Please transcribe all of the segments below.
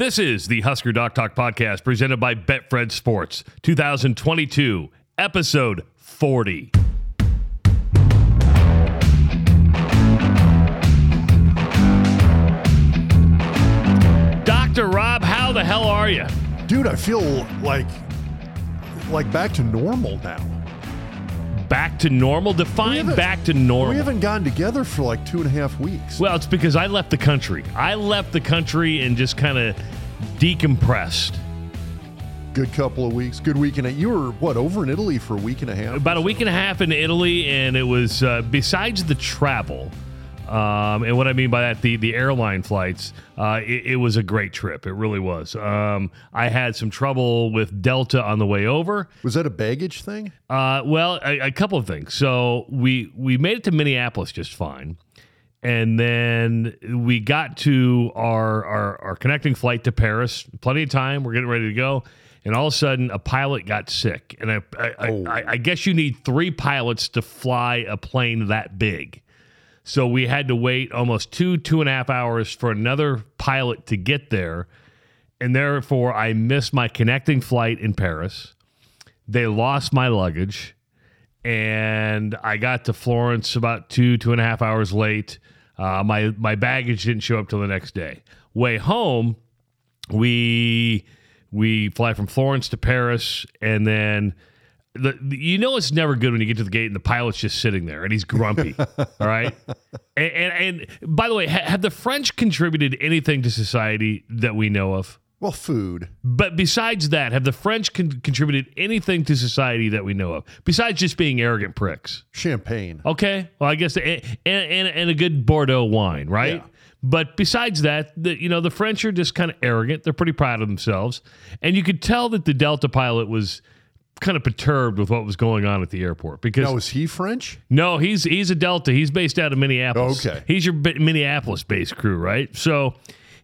This is the Husker Doc Talk podcast presented by Betfred Sports, 2022, episode 40. Dr. Rob, how the hell are you? Dude, I feel like like back to normal now. Back to normal? Define back to normal. We haven't gotten together for like two and a half weeks. Well, it's because I left the country. I left the country and just kind of decompressed. Good couple of weeks. Good week and a You were what over in Italy for a week and a half? About a week and a half in Italy, and it was uh, besides the travel. Um, and what I mean by that, the the airline flights, uh, it, it was a great trip. It really was. Um, I had some trouble with Delta on the way over. Was that a baggage thing? Uh, well, a, a couple of things. So we we made it to Minneapolis just fine, and then we got to our our, our connecting flight to Paris. Plenty of time. We're getting ready to go, and all of a sudden, a pilot got sick. And I I, Oh. I, I guess you need three pilots to fly a plane that big. So we had to wait almost two two and a half hours for another pilot to get there, and therefore I missed my connecting flight in Paris they lost my luggage and I got to Florence about two, two and a half hours late. Uh, my my baggage didn't show up till the next day. Way home, we we fly from Florence to Paris, and then the, the- you know it's never good when you get to the gate and the pilot's just sitting there and he's grumpy. all right, and, and and by the way, ha- have the French contributed anything to society that we know of? Well, food. But besides that, have the French con- contributed anything to society that we know of besides just being arrogant pricks? Champagne. Okay, well, I guess and and, and a good Bordeaux wine, right? Yeah. But besides that, the, you know, the French are just kind of arrogant. They're pretty proud of themselves, and you could tell that the Delta pilot was kind of perturbed with what was going on at the airport because Now, is he French? no, he's he's a Delta. He's based out of Minneapolis. Okay. he's your Minneapolis based crew, right? So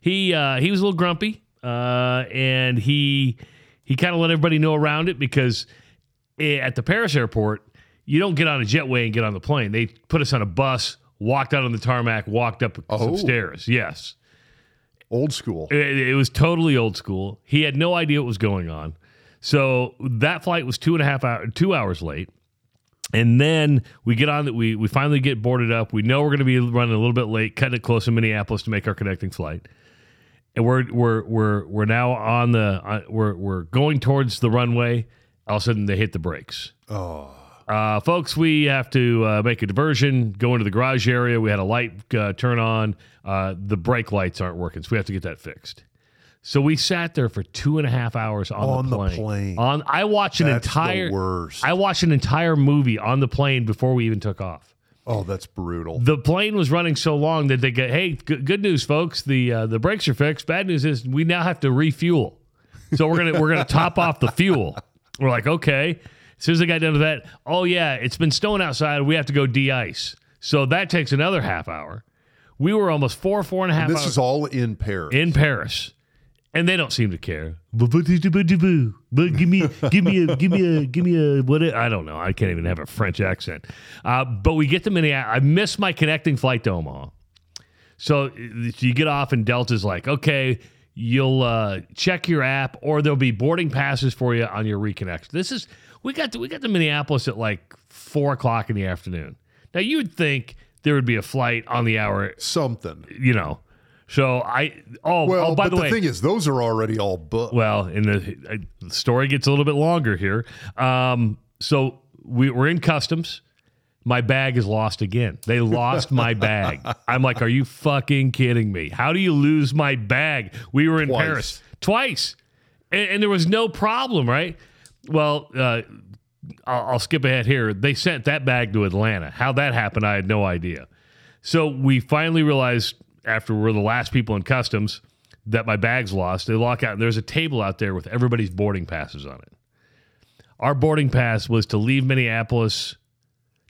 he uh, he was a little grumpy, uh, and he he kind of let everybody know around it because eh, at the Paris airport, you don't get on a jetway and get on the plane. They put us on a bus, walked out on the tarmac, walked up Oh. some stairs. Yes, Old school. it, it was totally old school. He had no idea what was going on. So that flight was two and a half hour, two hours late. And then we get on that. We we finally get boarded up. We know we're going to be running a little bit late, cutting it close to Minneapolis to make our connecting flight. And we're we're we're we're now on the uh, we're we're going towards the runway. All of a sudden, they hit the brakes. Oh, Uh, folks, we have to uh, make a diversion, go into the garage area. We had a light uh, turn on. Uh, the brake lights aren't working, so we have to get that fixed. So we sat there for two and a half hours on, On the the plane. plane. On I watched an that's entire the worst. I watched an entire movie on the plane before we even took off. oh, that's brutal. The plane was running so long that they get, hey, good, good news, folks, the uh, the brakes are fixed. Bad news is we now have to refuel. So we're gonna we're gonna top off the fuel. We're like, okay. As soon as I got done with that, oh yeah, it's been snowing outside. We have to go de-ice. So that takes another half hour. We were almost four, four and a half this hours is all in Paris. in Paris, and they don't seem to care. But give me, give me a, give me a, give me a what? I don't know. I can't even have a French accent. Uh, but we get to Minneapolis. I missed my connecting flight to Omaha. So you get off, and Delta's like, okay, you'll uh, check your app, or there'll be boarding passes for you on your reconnect. This is we got to we got to Minneapolis at like four o'clock in the afternoon. Now you would think there would be a flight on the hour, Something. you know. So I oh Well, oh by but the the, way thing is, those are already all booked. well, and the, the story gets a little bit longer here. Um, so we, we're in customs. My bag is lost again. They lost my bag. I'm like, are you fucking kidding me? How do you lose my bag? We were in Twice. Paris twice, and, and there was no problem, right? Well, uh, I'll, I'll skip ahead here. They sent that bag to Atlanta. How that happened, I had no idea. So we finally realized after we're the last people in customs that my bag's lost. They lock out. And there's a table out there with everybody's boarding passes on it. Our boarding pass was to leave Minneapolis,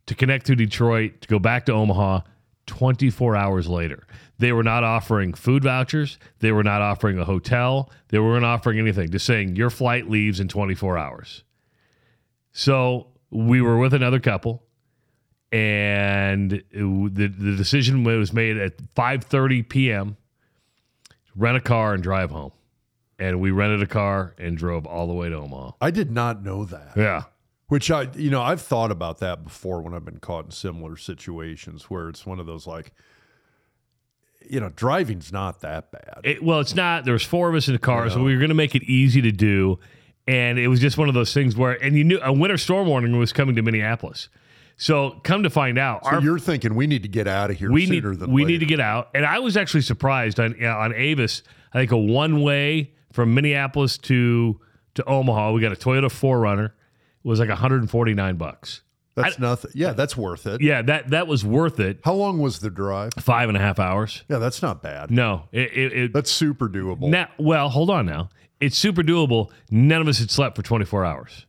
to connect to Detroit, to go back to Omaha 24 hours later. They were not offering food vouchers. They were not offering a hotel. They weren't offering anything, just saying your flight leaves in 24 hours. So we were with another couple, and it- the the decision was made at 5:30 p.m. Rent a car and drive home. and we rented a car and drove all the way to Omaha. I did not know that. Yeah. Which I, you know, I've thought about that before when I've been caught in similar situations where it's one of those like, you know, driving's not that bad. It, well, it's not. There was four of us in the car, so we were going to make it easy to do, and it was just one of those things where, and you knew a winter storm warning was coming to Minneapolis. So come to find out, so our you're thinking we need to get out of here we need sooner than we later. need to get out. And I was actually surprised on on Avis. I think a one way from Minneapolis to to Omaha. We got a Toyota 4Runner. It was like 149 bucks. That's nothing. Yeah, that's worth it. Yeah, that that was worth it. How long was the drive? Five and a half hours. Yeah, that's not bad. No, it, it, it That's super doable. now. Well, hold on now. It's super doable. None of us had slept for 24 hours.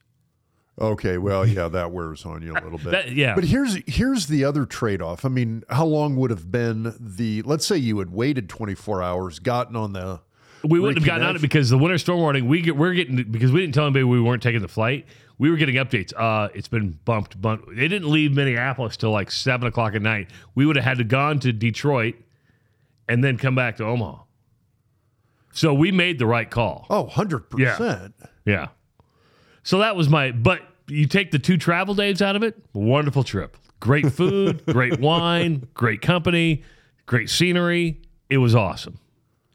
Okay, well, yeah, that wears on you a little bit. That- yeah. But here's here's the other trade-off. I mean, how long would have been the let's say you had waited 24 hours, gotten on the We wouldn't have gotten on it because the winter storm warning. We get we're getting because we didn't tell anybody we weren't taking the flight. We were getting updates. Uh, it's been bumped. bumped. They didn't leave Minneapolis till like seven o'clock at night. We would have had to gone to Detroit and then come back to Omaha. So we made the right call. Oh, 100%. Yeah. So that was my. But you take the two travel days out of it. Wonderful trip. Great food, great wine, great company, great scenery. It was awesome.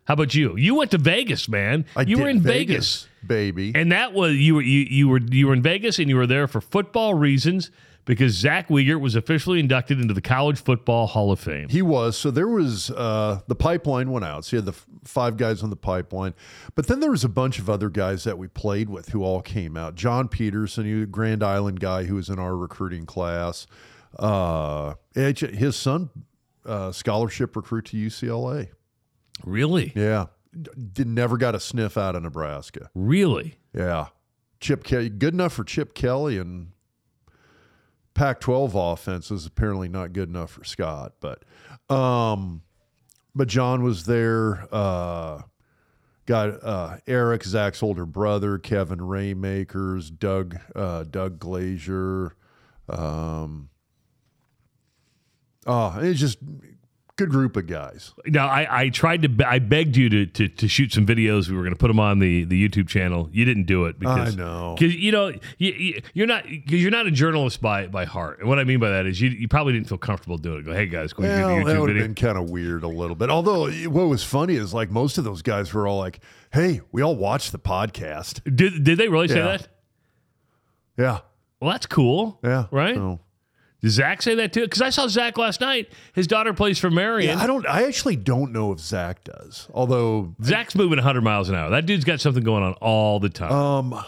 How about you? You went to Vegas, man. I you did were in Vegas. baby. and that was you were you, you were you were in Vegas, and you were there for football reasons because Zach Wiegert was officially inducted into the College Football Hall of Fame. He was. So there was uh, the pipeline went out. So you had the f- five guys on the pipeline, but then there was a bunch of other guys that we played with who all came out. John Peterson, he was a Grand Island guy who was in our recruiting class. Uh, his son, uh, scholarship recruit to UCLA. Really, Yeah, did never got a sniff out of Nebraska. really. Yeah, Chip Kelly, good enough for Chip Kelly and Pac-12 offense is apparently not good enough for Scott, but um, but John was there. Uh, got uh, Eric, Zach's older brother, Kevin Raemakers, Doug, uh, Doug Glazier. Um, oh, it's just good group of guys. Now, I, I tried to, I begged you to, to, to shoot some videos. We were going to put them on the, the YouTube channel. You didn't do it because I know. because you know you, you, you're not because you're not a journalist by by heart. And what I mean by that is you, you probably didn't feel comfortable doing it. Go, hey guys, can we do the that YouTube would have been kind of weird a little bit. Although what was funny is like most of those guys were all like, "Hey, we all watched the podcast." Did did they really say that? Yeah, Well, that's cool. yeah, Right? So- Did Zach say that too? Because I saw Zach last night. His daughter plays for Marion. yeah, I don't. I actually don't know if Zach does. Although Zach's moving 100 miles an hour. That dude's got something going on all the time. um,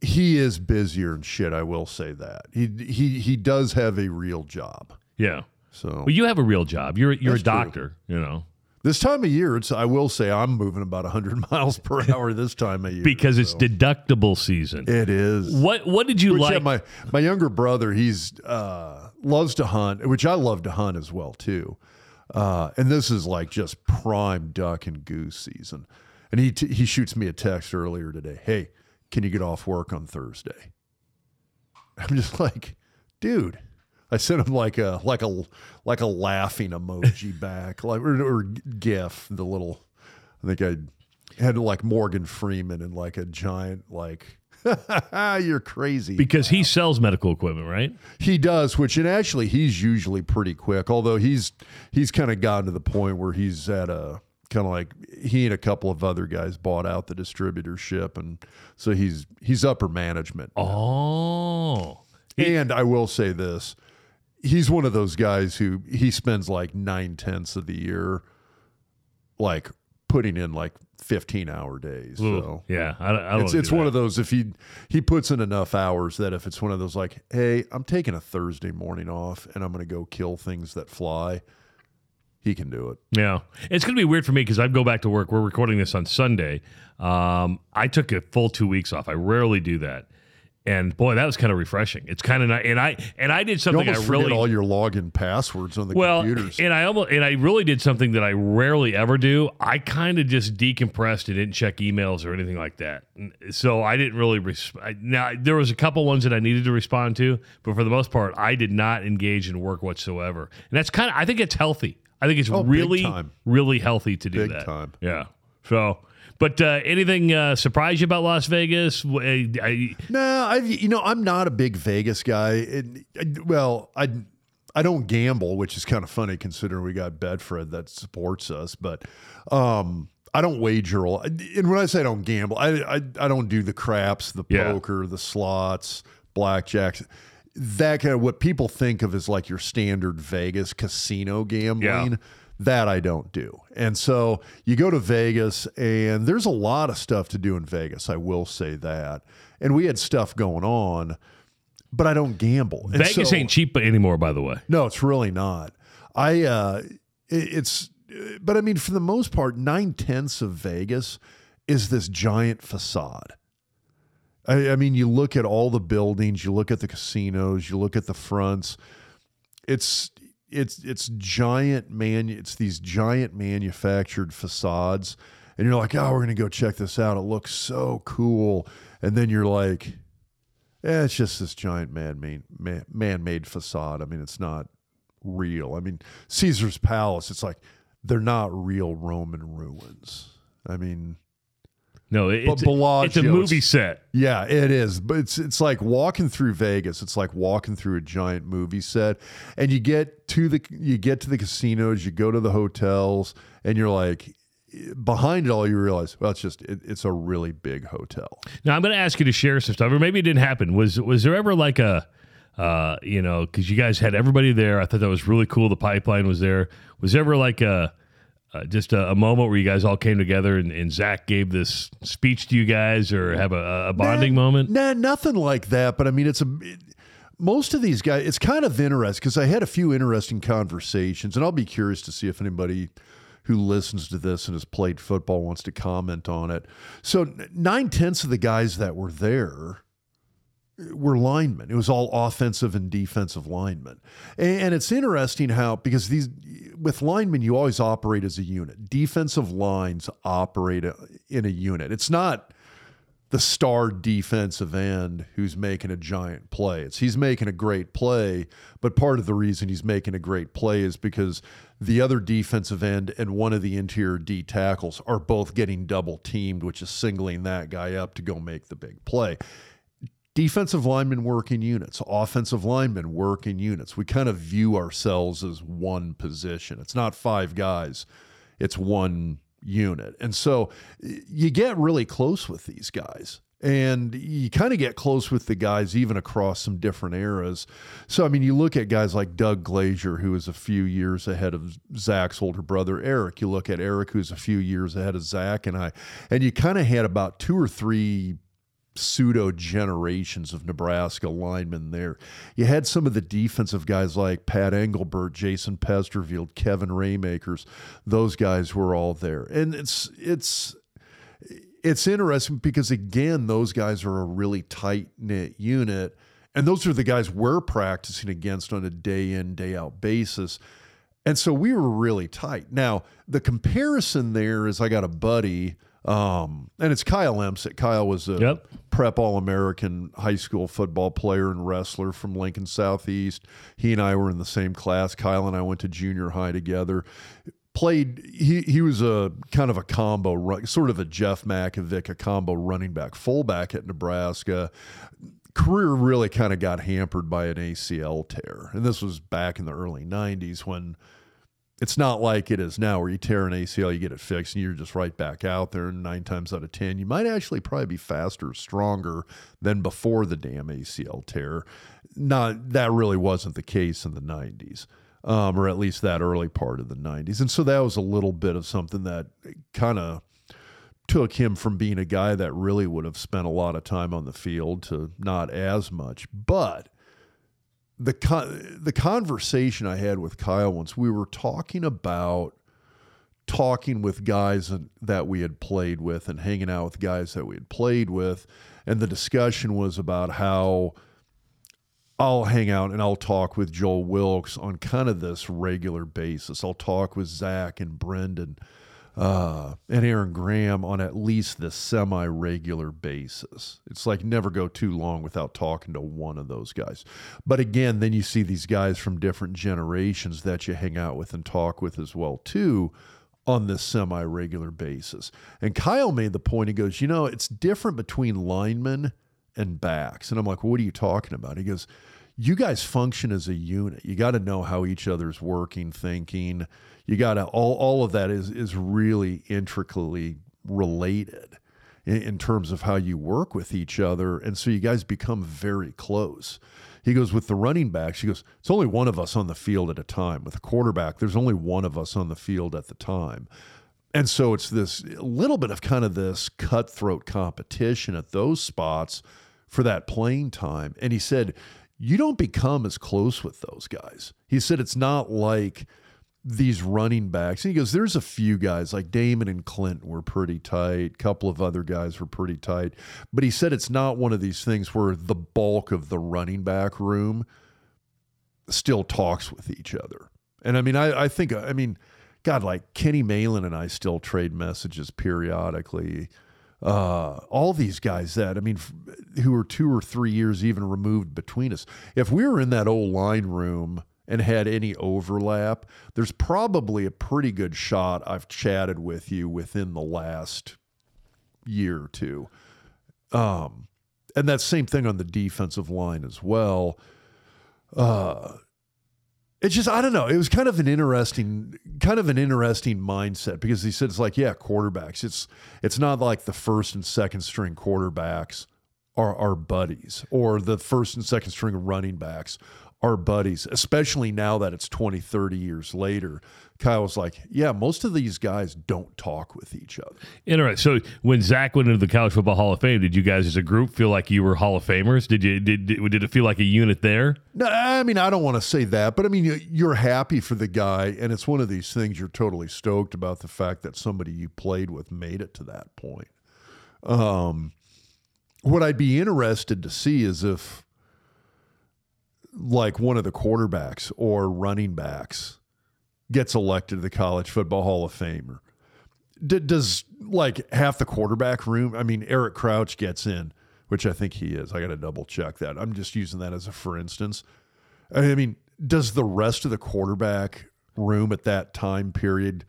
he is busier and shit. I will say that he he he does have a real job. yeah. So Well, you have a real job. You're you're a true. doctor. You know. This time of year, it's. I will say I'm moving about 100 miles per hour this time of year because it's so. deductible season. it is. What what did you Which, like? yeah, my my younger brother, he's uh, loves to hunt, which I love to hunt as well too. Uh, and this is like just prime duck and goose season. And he t- he shoots me a text earlier today. Hey, can you get off work on Thursday? I'm just like, dude. I sent him like a like a like a laughing emoji back, like or, or GIF. The little, I think I had like Morgan Freeman and like a giant like, you're crazy. because he sells medical equipment, right? He does, which and actually he's usually pretty quick. Although he's he's kind of gotten to the point where he's at a kind of like he and a couple of other guys bought out the distributorship, and so he's he's upper management. Oh. And I will say this: he's one of those guys who he spends like nine tenths of the year, like putting in like fifteen hour days. So Yeah, I, I it's do it's one of those if he he puts in enough hours that if it's one of those like hey i'm taking a thursday morning off and i'm going to go kill things that fly he can do it Yeah, it's going to be weird for me because I go back to work. We're recording this on Sunday. Um, I took a full two weeks off. I rarely do that, and boy, that was kind of refreshing. It's kind of nice, and I and I did you something I almost forget really all your login passwords on the well, computers and I almost and I really did something that I rarely ever do. I kind of just decompressed and didn't check emails or anything like that. So I didn't really. Res- I, now there was a couple ones that I needed to respond to, but for the most part, I did not engage in work whatsoever. And that's kind of. I think it's healthy. I think it's Oh, really, really healthy to do Big that. time. Yeah. So, But uh, anything uh, surprise you about Las Vegas? I- I- No, I you know I'm not a big Vegas guy. It, I- well, I I don't gamble, which is kind of funny considering we got Betfred that supports us. But um, I don't wager. And when I say I don't gamble, I I, I don't do the craps, the Yeah. poker, the slots, blackjacks. That kind of what people think of as like your standard Vegas casino gambling. Yeah. That I don't do. And so you go to Vegas, and there's a lot of stuff to do in Vegas. I will say that. And we had stuff going on, but I don't gamble. And Vegas so- ain't cheap anymore, by the way. no, it's really not. I uh it- it's but I mean for the most part, nine tenths of Vegas is this giant facade. I, I mean, you look at all the buildings, you look at the casinos, you look at the fronts. It's it's it's giant man. It's these giant manufactured facades, and you're like, oh, we're gonna go check this out. It looks so cool, and then you're like, eh, it's just this giant man-made man, man-made facade. I mean, it's not real. I mean, Caesar's Palace. It's like they're not real Roman ruins. I mean, No, it- it's, Bellagio, it's a movie it's- set. yeah, it is. But it's it's like walking through Vegas. It's like walking through a giant movie set. And you get to the you get to the casinos, you go to the hotels, and you're like behind it all you realize, well, it's just it, it's a really big hotel. Now I'm going to ask you to share some stuff, or maybe it didn't happen. Was was there ever like a, uh, you know, because you guys had everybody there. I thought that was really cool. The pipeline was there. Was there ever like a, uh, just a, a moment where you guys all came together and, and Zach gave this speech to you guys, or have a, a bonding moment? Nah, nothing like that. But I mean, it's a. it- most of these guys, it's kind of interesting because I had a few interesting conversations, and I'll be curious to see if anybody who listens to this and has played football wants to comment on it. So, nine tenths of the guys that were there were linemen. It was all offensive and defensive linemen. And, it's interesting how, because these, with linemen, you always operate as a unit. Defensive lines operate uh, in a unit. It's not the star defensive end who's making a giant play. It's he's making a great play, but part of the reason he's making a great play is because the other defensive end and one of the interior D tackles are both getting double teamed, which is singling that guy up to go make the big play. Defensive linemen work in units, offensive linemen work in units. We kind of view ourselves as one position. It's not five guys, it's one unit. And so you get really close with these guys. And you kind of get close with the guys even across some different eras. So, I mean, you look at guys like Doug Glazier, who is a few years ahead of Zach's older brother, Eric. You look at Eric, who's a few years ahead of Zach and I. And you kind of had about two or three pseudo generations of Nebraska linemen there. You had some of the defensive guys like Pat Engelbert, Jason Pesterfield, Kevin Raemakers. Those guys were all there. And it's it's it's interesting because again, those guys are a really tight knit unit. And those are the guys we're practicing against on a day in, day out basis. And so we were really tight. Now, the comparison there is I got a buddy, um, and it's Kyle Emsick. Kyle was a Yep. prep All American high school football player and wrestler from Lincoln Southeast. He and I were in the same class. Kyle and I went to junior high together. Played, he, he was a kind of a combo, sort of a Jeff Makovicka, a combo running back, fullback at Nebraska career really kind of got hampered by an ACL tear. And this was back in the early 90s when it's not like it is now where you tear an ACL, you get it fixed, and you're just right back out there. And nine times out of 10, you might actually probably be faster, stronger than before the damn ACL tear. Not that really wasn't the case in the 90s. Um, or at least that early part of the 90s. And so that was a little bit of something that kind of took him from being a guy that really would have spent a lot of time on the field to not as much. But the con- the conversation I had with Kyle once, we were talking about talking with guys that we had played with and hanging out with guys that we had played with, and the discussion was about how I'll hang out and I'll talk with Joel Wilks on kind of this regular basis. I'll talk with Zach and Brendan uh, and Aaron Graham on at least the semi regular basis. It's like never go too long without talking to one of those guys. But again, then you see these guys from different generations that you hang out with and talk with as well too on this semi regular basis. And Kyle made the point. He goes, You know, it's different between linemen and backs. And I'm like, well, What are you talking about? He goes, You guys function as a unit. You got to know how each other's working, thinking. You got to, all, all of that is, is really intricately related in, in terms of how you work with each other. And so you guys become very close. He goes, with the running backs, he goes, it's only one of us on the field at a time. With the quarterback, there's only one of us on the field at the time. And so it's this little bit of kind of this cutthroat competition at those spots for that playing time. And he said, you don't become as close with those guys. He said, it's not like, these running backs. And he goes, there's a few guys like Damon and Clinton were pretty tight. A couple of other guys were pretty tight. But he said it's not one of these things where the bulk of the running back room still talks with each other. And I mean, I, I think, I mean, God, like Kenny Malin and I still trade messages periodically. Uh, all these guys that, I mean, who are two or three years even removed between us. If we were in that old line room, and had any overlap, there's probably a pretty good shot I've chatted with you within the last year or two. Um, and that same thing on the defensive line as well. Uh, it's just I don't know. It was kind of an interesting, kind of an interesting mindset because he said it's like yeah, quarterbacks. It's it's not like the first and second string quarterbacks are our buddies or the first and second string running backs our buddies, especially now that it's 20, 30 years later. Kyle was like, Yeah, most of these guys don't talk with each other. Interesting. So when Zach went into the College Football Hall of Fame, did you guys as a group feel like you were Hall of Famers? Did you did did, did it feel like a unit there? No, I mean I don't want to say that, but I mean you're happy for the guy, and it's one of these things you're totally stoked about the fact that somebody you played with made it to that point. Um, what I'd be interested to see is if like one of the quarterbacks or running backs gets elected to the College Football Hall of Fame, or d- does like half the quarterback room? I mean, Eric Crouch gets in, which I think he is. I got to double check that. I'm just using that as a for instance. I mean, does the rest of the quarterback room at that time period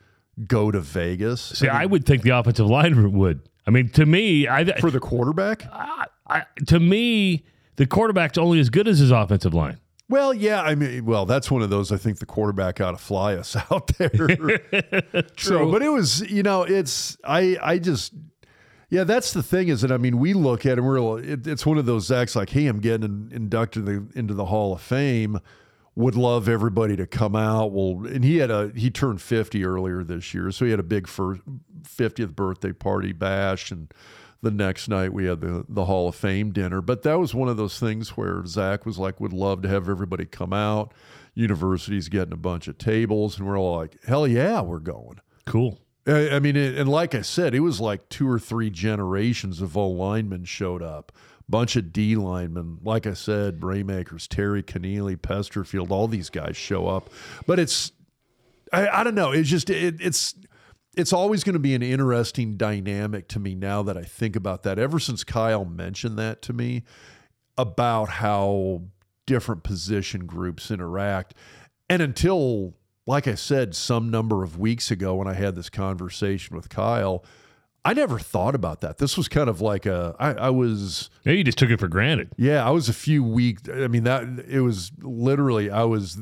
go to Vegas? See, I, mean, I would think the offensive line would. I mean, to me, I for the quarterback. I, I, to me, the quarterback's only as good as his offensive line. Well, yeah, I mean, well, that's one of those. I think the quarterback ought to fly us out there. True, so, but it was, you know, it's I, I just, yeah, that's the thing is that I mean, we look at it, we're it, it's one of those acts like, hey, I'm getting inducted into the, into the Hall of Fame. Would love everybody to come out. Well, and he had a he turned 50 earlier this year, so he had a big first 50th birthday party bash and the next night we had the, the Hall of Fame dinner. But that was one of those things where Zach was like, would love to have everybody come out. University's getting a bunch of tables, and we're all like, hell yeah, we're going. Cool. I, I mean, it, and like I said, it was like two or three generations of O linemen showed up. Bunch of D linemen, like I said, Braymakers, Terry Connealy, Pesterfield, all these guys show up. But it's, I, I don't know. It's just it, it's it's always going to be an interesting dynamic to me now that I think about that. Ever since Kyle mentioned that to me about how different position groups interact. And until, like I said, some number of weeks ago when I had this conversation with Kyle, I never thought about that. This was kind of like a I, I was. Yeah, you just took it for granted. Yeah, I was a few weeks. I mean, that it was literally I was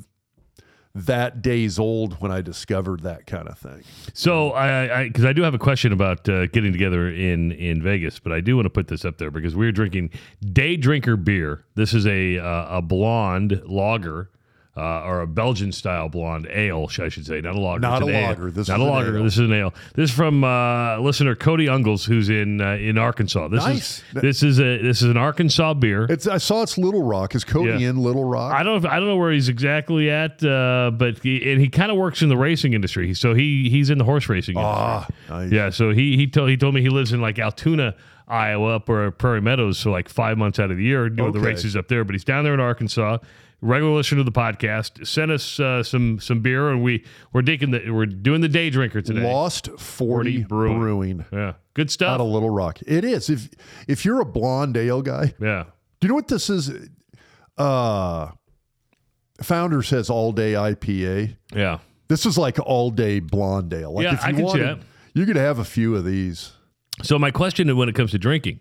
that days old when I discovered that kind of thing. So I, because I, I, do have a question about uh, getting together in in Vegas, but I do want to put this up there because we're drinking Day Drinker beer. This is a uh, a blonde lager uh, or a Belgian style blonde ale, I should say, not a lager. Not a lager. This not a lager. Ale. This is an ale. This is from uh, listener Cody Ungles, who's in uh, in Arkansas. This nice. is this is a this is an Arkansas beer. It's I saw it's Little Rock. Is Cody yeah. in Little Rock? I don't I don't know where he's exactly at, uh, but he, and he kind of works in the racing industry. So he he's in the horse racing ah, Nice. Yeah. So he he told he told me he lives in like Altoona. Iowa up or Prairie Meadows for like five months out of the year doing okay. the races up there. But he's down there in Arkansas regular listener to the podcast, sent us uh, some some beer, and we we're drinking the we're doing the day drinker today. Lost Forty, 40 Brewing. Brewing. Yeah, good stuff. Out of Little Rock, it is. If if you're a blonde ale guy, yeah. Do you know what this is? Uh, Founder says all day IPA. Yeah. This is like all day Blondale. Like Yeah, if you I can see wanted, that. you could have a few of these. So my question when it comes to drinking,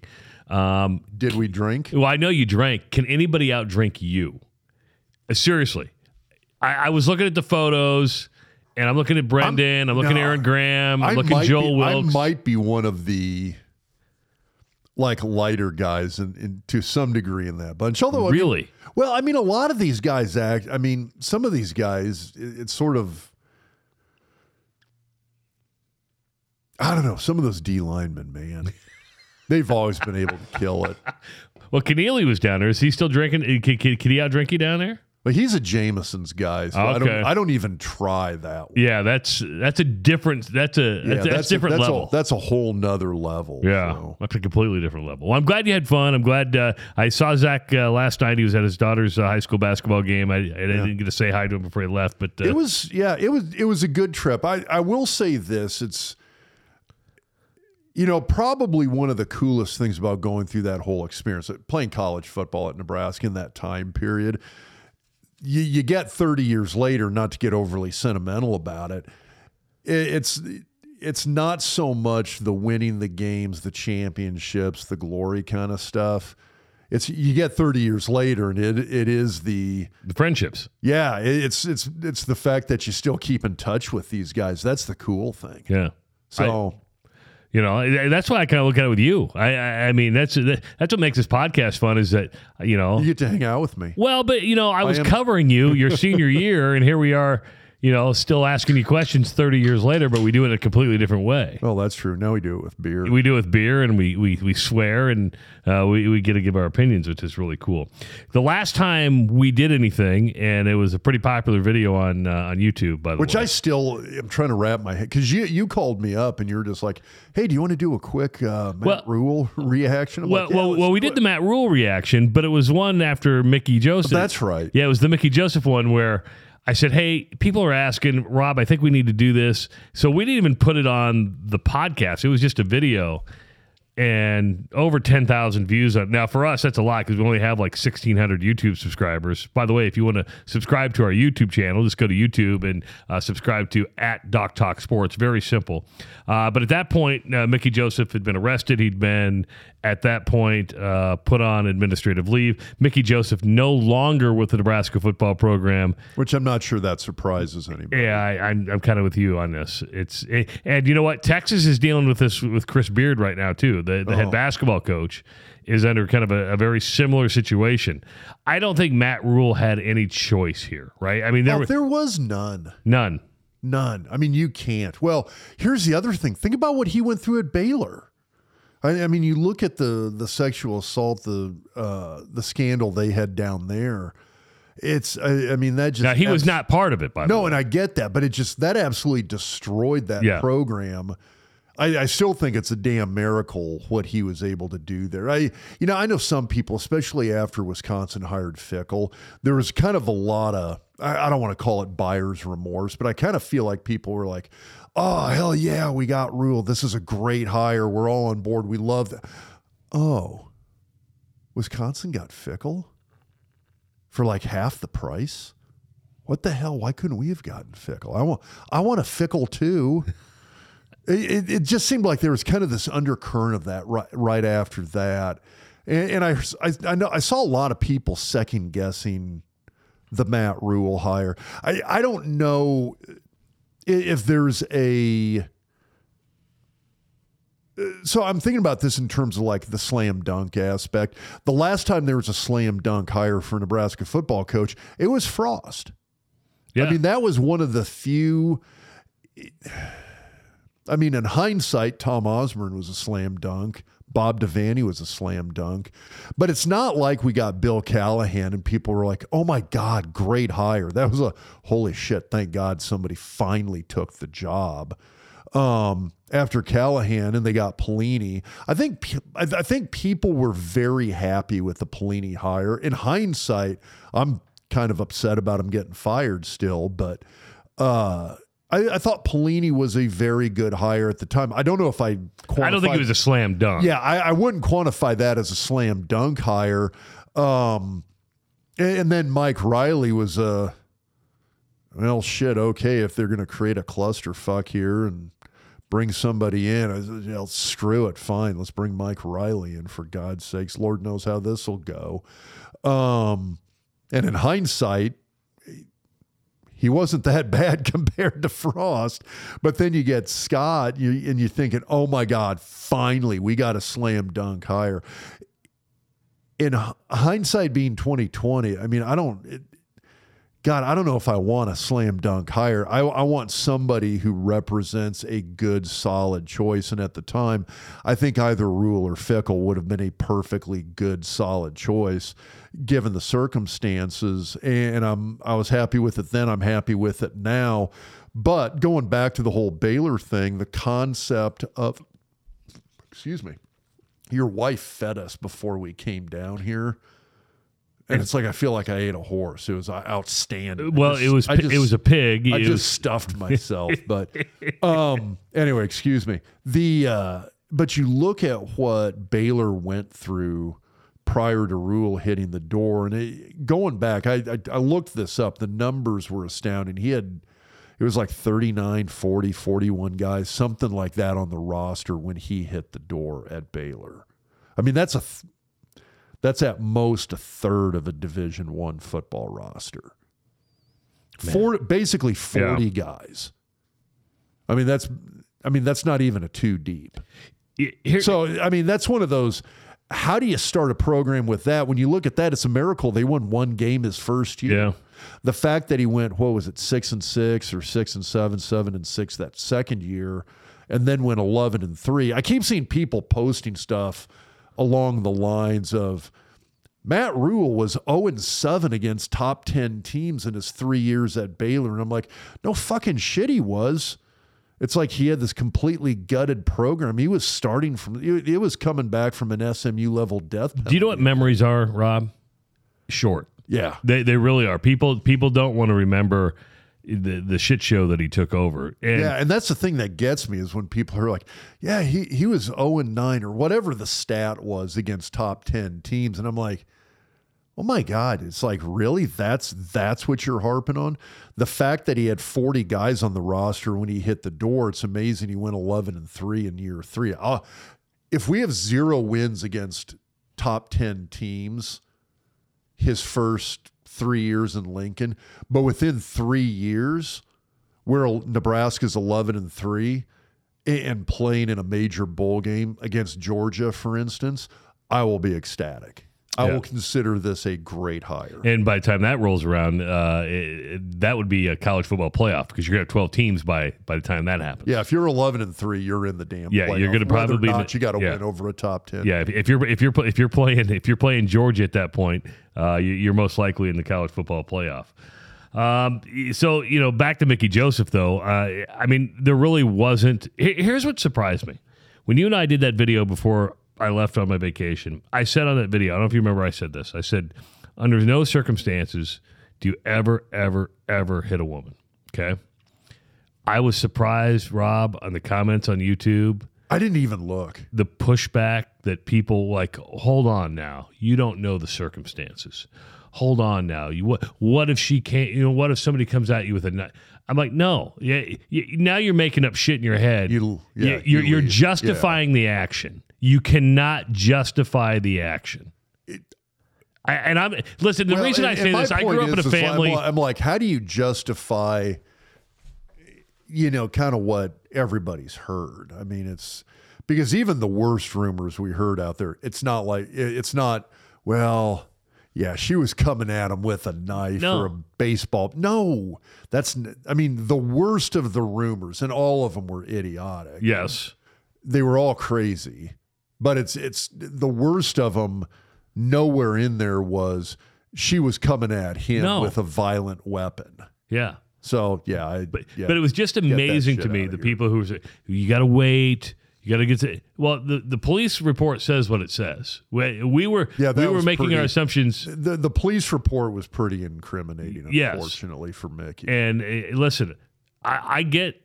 um, Did we drink? well, I know you drank. Can anybody outdrink you? Uh, seriously, I, I was looking at the photos, and I'm looking at Brendan. I'm, looking no, at Aaron Graham. I'm looking at Joel be, Wilks. I might be one of the like lighter guys in, in to some degree in that bunch. Although I mean, really? Well, I mean, a lot of these guys act. I mean, some of these guys, it- it's sort of. I don't know. Some of those D linemen, man, they've always been able to kill it. Well, Connealy was down there. Is he still drinking? Can, can, can he outdrink you down there? But he's a Jameson's guy, so I don't. Okay. I don't even try that. One. Yeah, that's that's a different. That's a Yeah, that's, that's, different a, that's level. A, that's a whole nother level. Yeah, so. that's a completely different level. Well, I'm glad you had fun. I'm glad uh, I saw Zach uh, last night. He was at his daughter's uh, high school basketball game. I, I didn't get to say hi to him before he left, but uh, It was yeah, it was it was a good trip. I I will say this, it's you know, probably one of the coolest things about going through that whole experience, uh, playing college football at Nebraska in that time period. You, you get 30 years later, not to get overly sentimental about it. it it's it's not so much the winning the games, the championships, the glory kind of stuff. It's you get 30 years later, and it it is the the friendships. yeah, it- it's it's it's the fact that you still keep in touch with these guys. That's the cool thing. Yeah. So You know, that's why I kind of look at it with you. I, I, I mean, that's that's what makes this podcast fun. Is that you know, you get to hang out with me. well, but you know, I was am- covering you your senior year, and here we are. You know, still asking you questions thirty years later, but we do it in a completely different way. Well, that's true. Now we do it with beer. We do it with beer, and we we, we swear, and uh, we we get to give our opinions, which is really cool. The last time we did anything, and it was a pretty popular video on uh, on YouTube, by the which way. Which I still am trying to wrap my head because you you called me up and you were just like, "Hey, do you want to do a quick uh, Matt Well- Rhule reaction?" I'm well, like, "Yeah, well, well, we did the Matt Rhule reaction, but it was one after Mickey Joseph. That's right. Yeah, it was the Mickey Joseph one where I said, "Hey, people are asking Rob. I think we need to do this." So we didn't even put it on the podcast. It was just a video, and over ten thousand views. On now for us, that's a lot because we only have like sixteen hundred YouTube subscribers. By the way, if you want to subscribe to our YouTube channel, just go to YouTube and uh, subscribe to at Doc Talk Sports. Very simple. Uh, but at that point, uh, Mickey Joseph had been arrested. He'd been at that point uh, put on administrative leave. Mickey Joseph no longer with the Nebraska football program. which I'm not sure that surprises anybody. Yeah, I, I'm I'm kind of with you on this. It's eh, and you know what? Texas is dealing with this with Chris Beard right now too. The the head Oh. basketball coach is under kind of a, a very similar situation. I don't think Matt Rhule had any choice here, right? I mean, there Oh, were there was none. none. None. I mean, you can't. Well, here's the other thing. Think about what he went through at Baylor. I, I mean, you look at the the sexual assault, the uh, the scandal they had down there. It's. I, I mean, that just Now he was not part of it, by the No, and I get that, but it just that absolutely destroyed that Yeah. program. I, I still think it's a damn miracle what he was able to do there. I, you know, I know some people, especially after Wisconsin hired Fickell, there was kind of a lot of, I, I don't want to call it buyer's remorse, but I kind of feel like people were like, oh, hell yeah, we got Rhule. This is a great hire. We're all on board. We love that. Oh, Wisconsin got Fickell for like half the price? What the hell? Why couldn't we have gotten Fickell? I want, I want a Fickell too. It, it, it just seemed like there was kind of this undercurrent of that right, right after that, and, and I, I I know I saw a lot of people second guessing the Matt Rhule hire. I I don't know if there's a. So I'm thinking about this in terms of like the slam dunk aspect. The last time there was a slam dunk hire for Nebraska football coach, it was Frost. yeah. I mean, that was one of the few. I mean, in hindsight, Tom Osborne was a slam dunk. Bob Devaney was a slam dunk. But it's not like we got Bill Callahan and people were like, oh my God, great hire. That was a holy shit. Thank God somebody finally took the job. Um, after Callahan and they got Pelini, I think I, think people were very happy with the Pelini hire. In hindsight, I'm kind of upset about him getting fired still, but uh, I, I thought Pelini was a very good hire at the time. I don't know if I. I don't think it was a slam dunk. Yeah, I, I wouldn't quantify that as a slam dunk hire. Um, and, and then Mike Riley was a well, shit, okay, if they're going to create a clusterfuck here and bring somebody in, I said, you know, screw it, fine. Let's bring Mike Riley in for God's sakes. Lord knows how this will go. Um, and in hindsight, he wasn't that bad compared to Frost. But then you get Scott, you, and you're thinking, oh my God, finally, we got a slam dunk hire. In hindsight being 2020, I mean, I don't, it, God, I don't know if I want a slam dunk hire. I, I, want somebody who represents a good, solid choice. And at the time, I think either Rhule or Fickell would have been a perfectly good, solid choice given the circumstances. And I'm I was happy with it then. I'm happy with it now. But going back to the whole Baylor thing, the concept of excuse me, your wife fed us before we came down here and it's like I feel like I ate a horse. It was uh, outstanding. Well, just, it was just, it was a pig. I it just was, stuffed myself. but um, anyway, excuse me. The uh, but you look at what Baylor went through prior to Rhule hitting the door, and it, going back, I, I I looked this up. The numbers were astounding. He had it was like 39, 40, 41 guys, something like that on the roster when he hit the door at Baylor. I mean, that's a that's at most a third of a Division One football roster. Four, basically forty yeah. guys. I mean that's I mean that's not even a two deep. Here, so I mean that's one of those. How do you start a program with that? When you look at that, it's a miracle they won one game his first year. Yeah. The fact that he went, what was it, six and six or six and seven, seven and six that second year, and then went eleven and three. I keep seeing people posting stuff along the lines of Matt Rhule was 0 and 7 against top 10 teams in his three years at Baylor. And I'm like, no fucking shit, he was. It's like he had this completely gutted program. He was starting from, it was coming back from an SMU level death. Penalty. Do you know what memories are, Rob? Short. Yeah. They, they really are. People, people don't want to remember the the shit show that he took over. And yeah, and that's the thing that gets me is when people are like, "Yeah, he he was zero and nine or whatever the stat was against top ten teams," and I'm like, "Oh my god!" It's like really that's that's what you're harping on. The fact that he had 40 guys on the roster when he hit the door, it's amazing. He went 11 and three in year three. Uh, if we have zero wins against top 10 teams, his first three years in Lincoln, but within three years, where Nebraska's 11 and three and playing in a major bowl game against Georgia, for instance, I will be ecstatic. I yeah. will consider this a great hire. And by the time that rolls around, uh, it, that would be a college football playoff because you're going to have 12 teams by by the time that happens. Yeah, if you're 11 and three, you're in the damn. Yeah, playoff. you're going to probably not, you got to yeah. win over a top 10. Yeah, if, if, you're if you're if you're playing if you're playing Georgia at that point, uh, you, are most likely in the college football playoff. Um, so you know, back to Mickey Joseph though. Uh, I mean, there really wasn't. Here's what surprised me when you and I did that video before I left on my vacation. I said on that video, I don't know if you remember I said this. I said, under no circumstances do you ever, ever, ever hit a woman. Okay. I was surprised, Rob, on the comments on YouTube. I didn't even look. The pushback that people like, hold on now. You don't know the circumstances. Hold on now. You what what if she can't you know, what if somebody comes at you with a knife? I'm like, no. Yeah, you, now you're making up shit in your head. You, yeah, you, are you're, you're justifying yeah. the action. You cannot justify the action. I, and I'm listen. The well, reason I say this, I grew up in a family. I'm, I'm like, how do you justify, you know, kind of what everybody's heard? I mean, it's because even the worst rumors we heard out there, it's not like it's not. Well, yeah, she was coming at him with a knife no. or a baseball. No, that's. I mean, the worst of the rumors, and all of them were idiotic. Yes, they were all crazy but it's it's the worst of them. Nowhere in there was she was coming at him no. with a violent weapon. Yeah. So yeah, I, but yeah, but it was just amazing to me the here. people who say you got to wait. You got to get to well. The, the police report says what it says. We, we were yeah, we were making pretty, our assumptions. The the police report was pretty incriminating, unfortunately yes. for Mickey. And uh, listen, I, I get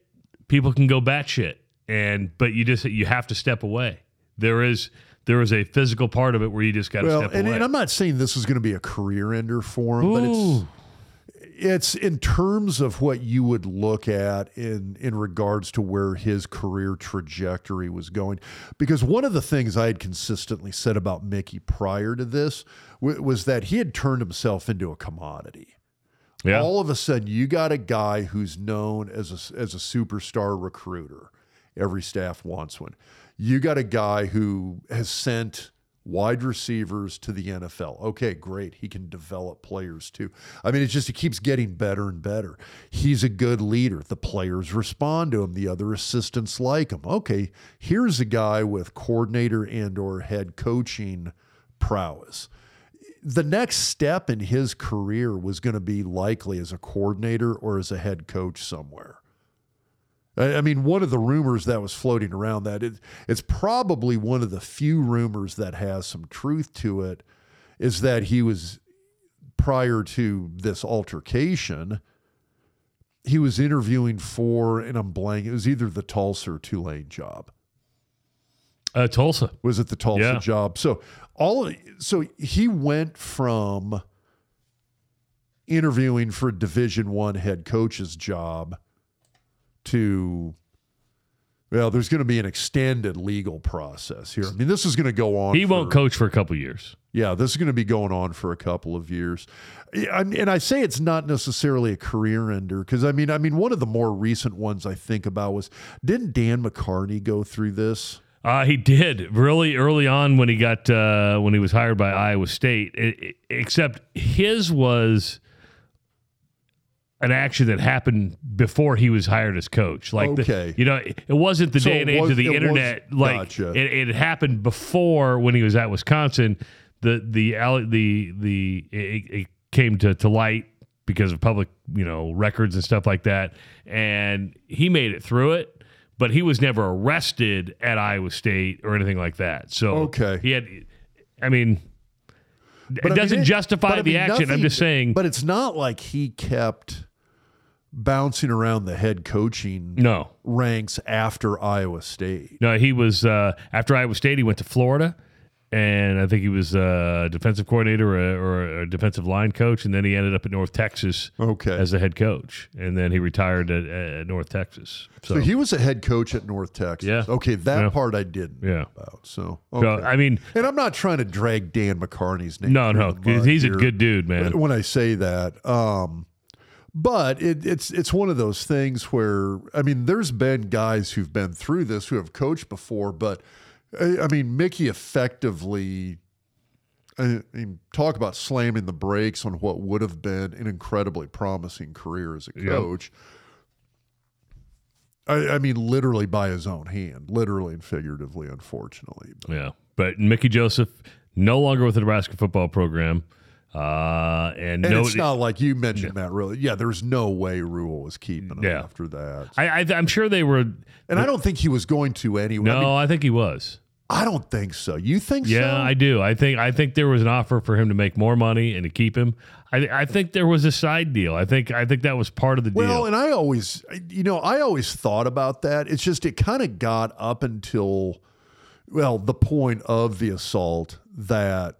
people can go batshit, and but you just you have to step away. There is there is a physical part of it where you just got to well, step and, away. And I'm not saying this is going to be a career ender for him, Ooh. but it's it's in terms of what you would look at in in regards to where his career trajectory was going because one of the things I had consistently said about Mickey prior to this w- was that he had turned himself into a commodity. Yeah. All of a sudden, you got a guy who's known as a, as a superstar recruiter. Every staff wants one. You got a guy who has sent wide receivers to the NFL. Okay, great. He can develop players too. I mean, it just it keeps getting better and better. He's a good leader. The players respond to him. The other assistants like him. Okay, here's a guy with coordinator and or head coaching prowess the next step in his career was going to be likely as a coordinator or as a head coach somewhere. I I mean, one of the rumors that was floating around that it, it's probably one of the few rumors that has some truth to it is that he was prior to this altercation, he was interviewing for, and I'm blank, it was either the Tulsa or Tulane job Uh, Tulsa. was it the Tulsa Yeah. job? So all of, so he went from interviewing for a Division One head coach's job to well, there's going to be an extended legal process here. I mean, this is going to go on. He for- won't coach for a couple years. yeah, this is going to be going on for a couple of years, and I say it's not necessarily a career ender because I mean, I mean, one of the more recent ones I think about was didn't Dan McCarney go through this? Uh, he did really early on when he got uh, when he was hired by Iowa State. It- it- except his was an action that happened before he was hired as coach. Like, the- you know, it wasn't the So day and age was- of the it was- internet. like, gotcha. it, it happened before when he was at Wisconsin. The the the the it, it came to to light because of public you know records and stuff like that, and he made it through it. But he was never arrested at Iowa State or anything like that. So Okay. he had. I mean, But it I doesn't it- justify I the mean, action. I'm just saying. But it's not like he kept bouncing around the head coaching no, ranks after Iowa State. no. He was uh, after Iowa State. He went to Florida, and I think he was a defensive coordinator or a, or a defensive line coach, and then he ended up at North Texas Okay. as the head coach, and then he retired at, at North Texas. So, so he was a head coach at North Texas. Yeah. Okay, that Yeah. part I didn't know Yeah. about. So, so. I mean, and I'm not trying to drag Dan McCarney's name. no, no, he's a good dude, man. when I say that. Um, but it, it's it's one of those things where I mean, there's been guys who've been through this who have coached before, but I, I mean, Mickey effectively. I mean, talk about slamming the brakes on what would have been an incredibly promising career as a Yep. coach. I, I mean, literally by his own hand, literally and figuratively, unfortunately. But Yeah, but Mickey Joseph no longer with the Nebraska football program, uh, and, and no, it's not like you mentioned that really. Yeah, there's no way Rhule was keeping him Yeah. after that. I, I, I'm sure they were. And I don't think he was going to anyway. No, I, mean, I think he was. I don't think so. You think Yeah, so? I do. I think I think there was an offer for him to make more money and to keep him. I, I think there was a side deal. I think I think that was part of the well, deal. Well, and I always, you know, I always thought about that. It's just it kind of got up until, well, the point of the assault that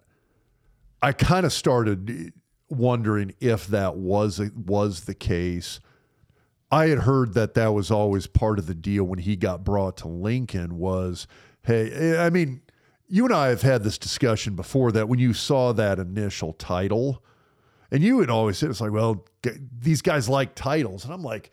I kind of started wondering if that was was the case. I had heard that that was always part of the deal when he got brought to Lincoln was, hey, eh, I mean, you and I have had this discussion before that when you saw that initial title, and you would always say, it's like, well, these guys like titles. And I'm like,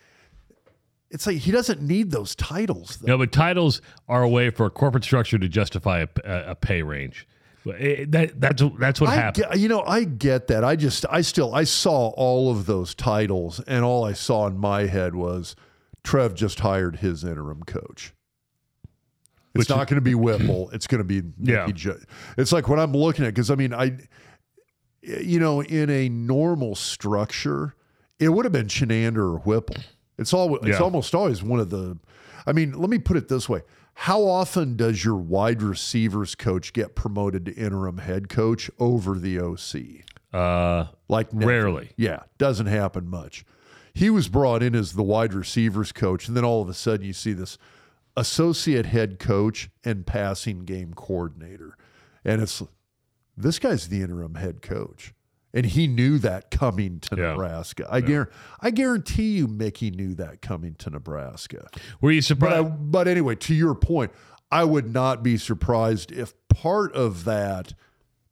it's like he doesn't need those titles. Though. no, but titles are a way for a corporate structure to justify a, a pay range. But it- that, that's that's what I happened. get, you know, I get that. I just, I still, I saw all of those titles, and all I saw in my head was Trev just hired his interim coach. It's Which- not going to be Whipple. It's going to be Yeah. It's like what I'm looking at because I mean, I, you know, in a normal structure, it would have been Chinander or Whipple. It's all. It's Yeah. almost always one of the. I mean, let me put it this way: How often does your wide receivers coach get promoted to interim head coach over the OC? Uh, Like never. Rarely. Yeah, doesn't happen much. He was brought in as the wide receivers coach, and then all of a sudden you see this associate head coach and passing game coordinator, and it's this guy's the interim head coach. And he knew that coming to Yeah. Nebraska. I, guar- I guarantee you Mickey knew that coming to Nebraska. Were you But, surprised? I, but anyway, to your point, I would not be surprised if part of that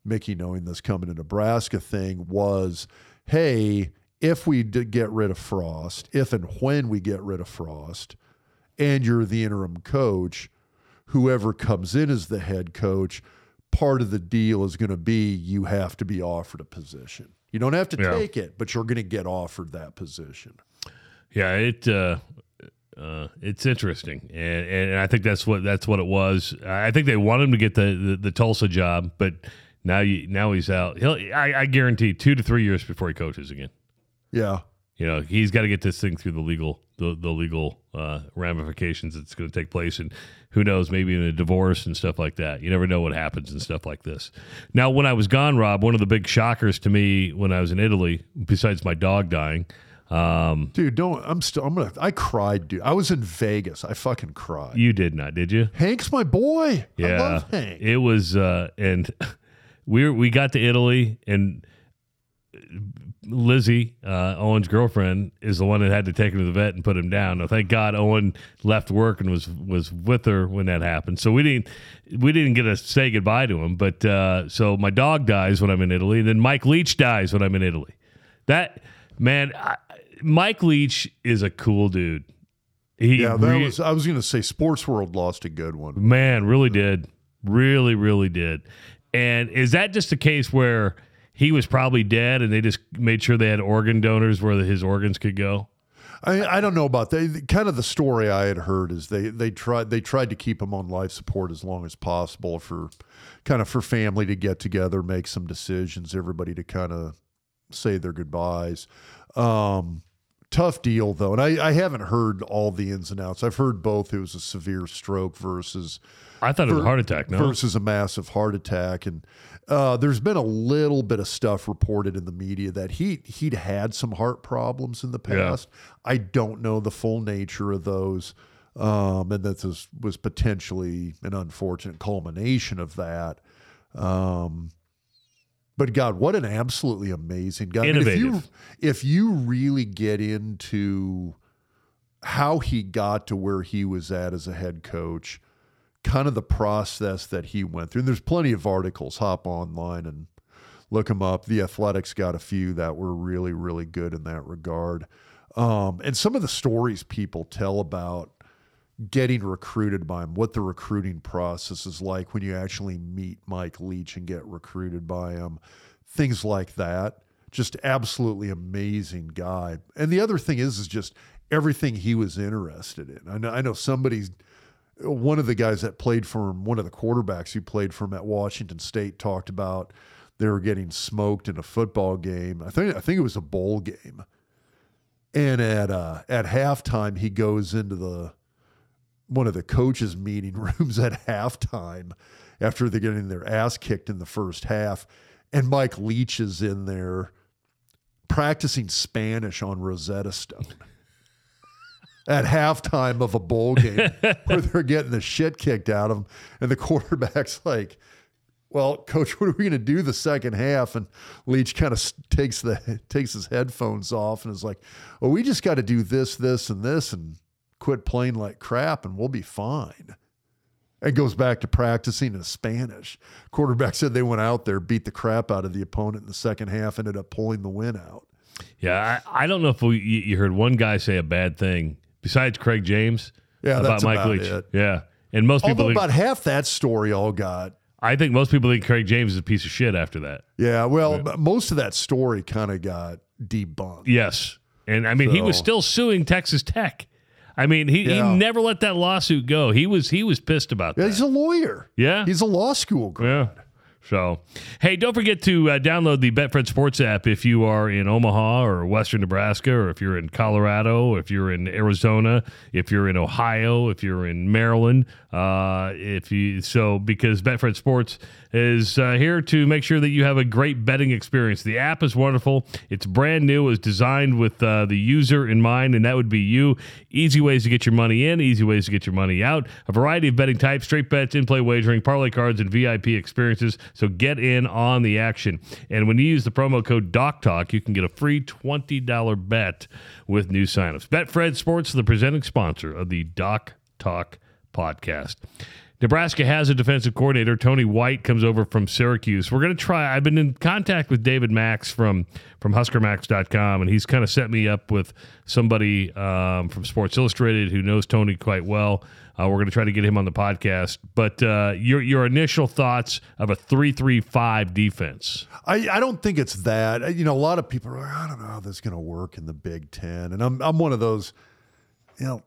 Mickey knowing this coming to Nebraska thing was, hey, if we did get rid of Frost, if and when we get rid of Frost, and you're the interim coach, whoever comes in as the head coach, part of the deal is going to be you have to be offered a position. You don't have to Yeah. take it, but you're going to get offered that position. Yeah, it uh, uh, it's interesting, and and I think that's what that's what it was. I think they wanted him to get the, the, the Tulsa job, but now you now he's out. He'll I, I guarantee two to three years before he coaches again. Yeah. You know, he's got to get this thing through the legal the, the legal uh, ramifications that's going to take place, and who knows, maybe in a divorce and stuff like that. You never know what happens and stuff like this. Now, when I was gone, Rob, one of the big shockers to me when I was in Italy, besides my dog dying, um, Dude, don't. I'm still. I'm gonna. I cried, dude. I was in Vegas. I fucking cried. you did not, did you? Hank's my boy. I Yeah, love Hank. it was, uh, and we we got to Italy, and Lizzie, uh, Owen's girlfriend, is the one that had to take him to the vet and put him down. Now, thank God, Owen left work and was was with her when that happened. So we didn't we didn't get to say goodbye to him. But uh, so my dog dies when I'm in Italy, and then Mike Leach dies when I'm in Italy. That man, I, Mike Leach is a cool dude. He yeah, that re- was. I was gonna say, Sports World lost a good one. Man, really did. Really, really did. And is that just a case where he was probably dead and they just made sure they had organ donors where his organs could go? I, I don't know about that. Kind of the story I had heard is they they tried they tried to keep him on life support as long as possible for kind of for family to get together, make some decisions, everybody to kind of say their goodbyes. Um, tough deal though, and I, I haven't heard all the ins and outs. I've heard both. It was a severe stroke versus I thought it was a heart attack, no? versus a massive heart attack. And uh, there's been a little bit of stuff reported in the media that he he'd had some heart problems in the Yeah. past. I don't know the full nature of those, um, and that this was potentially an unfortunate culmination of that. Um, but God, what an absolutely amazing guy! I mean, if you if you really get into how he got to where he was at as a head coach, kind of the process that he went through. And there's plenty of articles. Hop online and look them up. The Athletics got a few that were really, really good in that regard. Um, and some of the stories people tell about getting recruited by him, what the recruiting process is like when you actually meet Mike Leach and get recruited by him, things like that. Just absolutely amazing guy. And the other thing is, is just everything he was interested in. I know, I know somebody's one of the guys that played for him, one of the quarterbacks who played for him at Washington State, talked about they were getting smoked in a football game. I think I think it was a bowl game, and at uh, at halftime he goes into the one of the coaches' meeting rooms at halftime after they're getting their ass kicked in the first half, and Mike Leach is in there practicing Spanish on Rosetta Stone at halftime of a bowl game where they're getting the shit kicked out of them. And the quarterback's like, well, coach, what are we going to do the second half? And Leach kind of takes the takes his headphones off and is like, well, we just got to do this, this, and this and quit playing like crap and we'll be fine. And goes back to practicing in Spanish. Quarterback said they went out there, beat the crap out of the opponent in the second half, ended up pulling the win out. Yeah, I, I don't know if we, you you heard one guy say a bad thing besides Craig James Yeah, about Mike about Leach. it. Yeah. And most people Although think, about half that story all got I think most people think Craig James is a piece of shit after that. Yeah, well, but most of that story kind of got debunked. Yes. And I mean, he was still suing Texas Tech. I mean, he, Yeah. he never let that lawsuit go. He was he was pissed about Yeah, that. he's a lawyer. Yeah. He's a law school grad. Yeah. So, hey, don't forget to uh, download the Betfred Sports app if you are in Omaha or Western Nebraska, or if you're in Colorado, if you're in Arizona, if you're in Ohio, if you're in Maryland. Uh, if you so because Betfred Sports is uh, here to make sure that you have a great betting experience. The app is wonderful. It's brand new. It was designed with uh, the user in mind, and that would be you. Easy ways to get your money in, easy ways to get your money out. A variety of betting types, straight bets, in-play wagering, parlay cards, and VIP experiences. So get in on the action. And when you use the promo code DocTalk, you can get a free $20 bet with new signups. Betfred Sports, the presenting sponsor of the Doc Talk podcast. Nebraska has a defensive coordinator. Tony White comes over from Syracuse. We're going to try. I've been in contact with David Max from from HuskerMax.com, and he's kind of set me up with somebody um, from Sports Illustrated who knows Tony quite well. Uh, we're going to try to get him on the podcast. But uh, your your initial thoughts of a three three five defense? I, I don't think it's that. You know, a lot of people are like, I don't know how this is going to work in the Big Ten, and I'm I'm one of those. You know,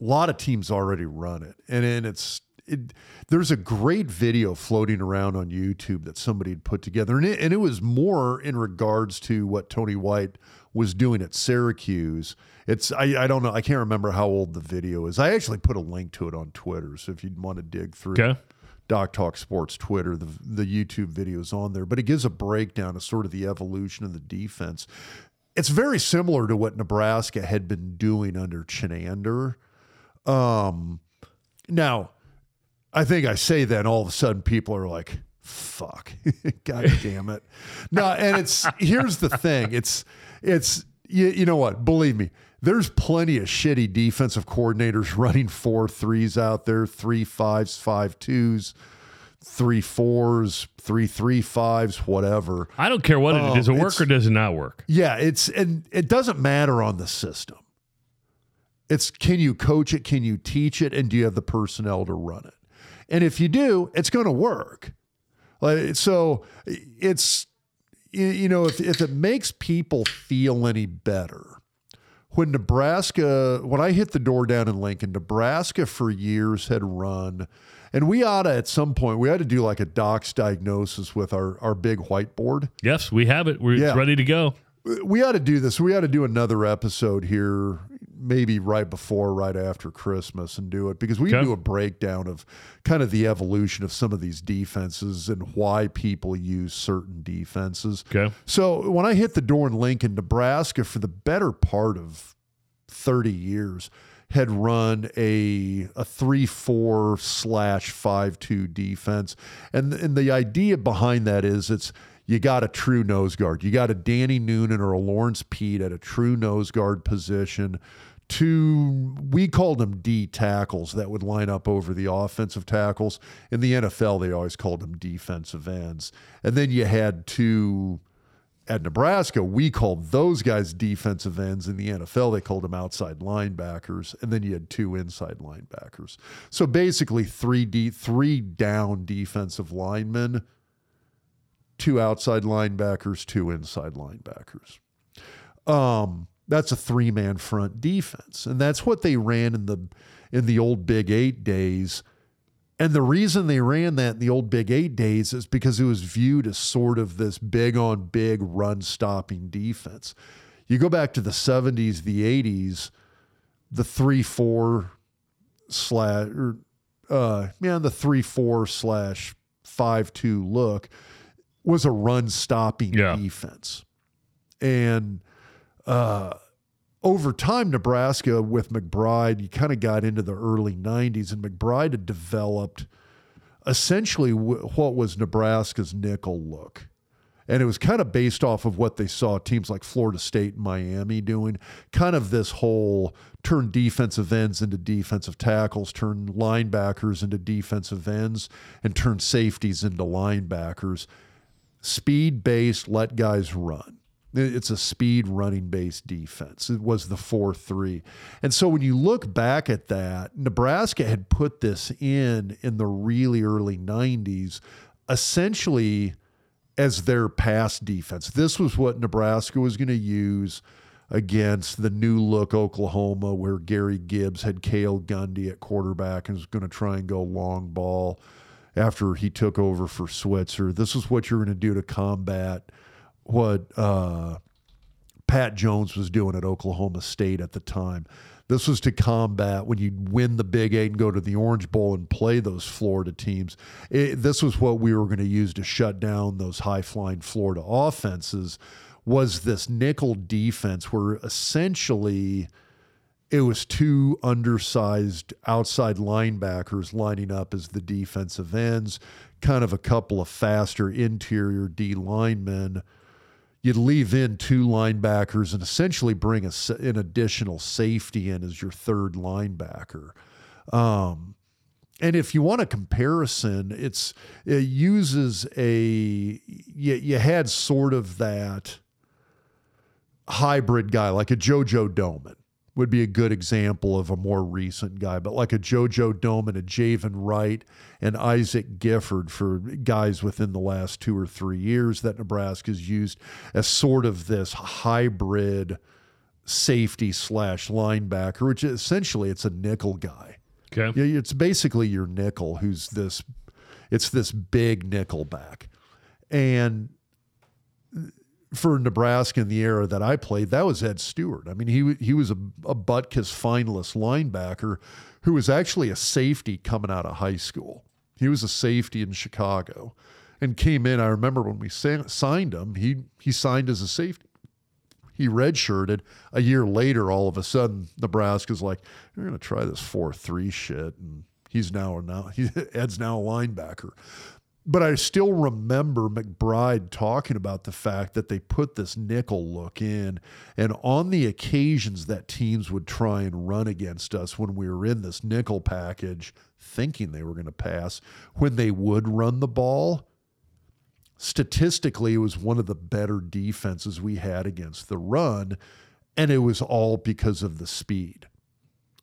a lot of teams already run it, and then it's it, there's a great video floating around on YouTube that somebody had put together, and it, and it was more in regards to what Tony White was doing at Syracuse. It's I, I don't know I can't remember how old the video is. I actually put a link to it on Twitter, so if you'd want to dig through. Okay. Doc Talk Sports Twitter, the the YouTube videos on there, but it gives a breakdown of sort of the evolution of the defense. It's very similar to what Nebraska had been doing under Chinander. Um, now, I think I say that, and all of a sudden people are like, "Fuck, god damn it!" no, and it's here's the thing: it's it's you, you know what? Believe me, there's plenty of shitty defensive coordinators running four threes out there, three fives, five twos, three fours, three three fives, whatever. I don't care what it is. Does it Um, work or does it not work? Yeah, it's and it doesn't matter on the system. It's can you coach it, can you teach it, and do you have the personnel to run it? And if you do, it's going to work. Like so, it's you- know if if it makes people feel any better. When Nebraska, when I hit the door down in Lincoln, Nebraska for years had run, and we ought to at some point we had to do like a doc's diagnosis with our our big whiteboard Yes, we have it. We're Yeah. ready to go. we ought to do this. We ought to do another episode here, maybe right before, right after Christmas, and do it because we Okay. do a breakdown of kind of the evolution of some of these defenses and why people use certain defenses. Okay. So when I hit the door in Lincoln, Nebraska, for the better part of 30 years, had run a a three four slash five two defense, and and the idea behind that is it's you got a true nose guard, you got a Danny Noonan or a Lawrence Pete at a true nose guard position. Two, we called them D tackles that would line up over the offensive tackles. In the NFL, they always called them defensive ends. And then you had two at Nebraska, we called those guys defensive ends. In the NFL, they called them outside linebackers, and then you had two inside linebackers. So basically, three D, three down defensive linemen, two outside linebackers, two inside linebackers. Um, that's a three man front defense, and that's what they ran in the in the old Big Eight days. And the reason they ran that in the old Big Eight days is because it was viewed as sort of this big on big run stopping defense. You go back to the 70s, the 80s, the 3 4 slash, or, uh, yeah, the 3 4 slash 5 2 look was a run stopping Yeah. defense. And, uh, over time, Nebraska with McBride, you kind of got into the early 90s, and McBride had developed essentially w- what was Nebraska's nickel look. And it was kind of based off of what they saw teams like Florida State and Miami doing, kind of this whole turn defensive ends into defensive tackles, turn linebackers into defensive ends, and turn safeties into linebackers. Speed based, let guys run. It's a speed running based defense. It was the 4 3. And so when you look back at that, Nebraska had put this in in the really early 90s, essentially as their pass defense. This was what Nebraska was going to use against the new look Oklahoma, where Gary Gibbs had Cale Gundy at quarterback and was going to try and go long ball after he took over for Switzer. This is what you're going to do to combat what uh, Pat Jones was doing at Oklahoma State at the time. This was to combat when you win the Big Eight and go to the Orange Bowl and play those Florida teams. It, this was what we were going to use to shut down those high flying Florida offenses. Was this nickel defense where essentially it was two undersized outside linebackers lining up as the defensive ends, kind of a couple of faster interior D linemen. You'd leave in two linebackers and essentially bring a, an additional safety in as your third linebacker. Um, and if you want a comparison, it's it uses a you, you had sort of that hybrid guy like a JoJo Domann would be a good example of a more recent guy, but like a JoJo Domann a Javin Wright, and Isaac Gifford for guys within the last two or three years that Nebraska's used as sort of this hybrid safety slash linebacker, which essentially it's a nickel guy. Okay. It's basically your nickel who's this it's this big nickel back. And for Nebraska in the era that I played, that was Ed Stewart. I mean, he he was a, a Butkus finalist linebacker who was actually a safety coming out of high school. He was a safety in Chicago and came in. I remember when we sa- signed him, he he signed as a safety. He redshirted. A year later, all of a sudden, Nebraska's like, "You're going to try this four three shit," and he's now now he, Ed's now a linebacker. But I still remember McBride talking about the fact that they put this nickel look in. And on the occasions that teams would try and run against us when we were in this nickel package, thinking they were going to pass, when they would run the ball, statistically, it was one of the better defenses we had against the run. And it was all because of the speed.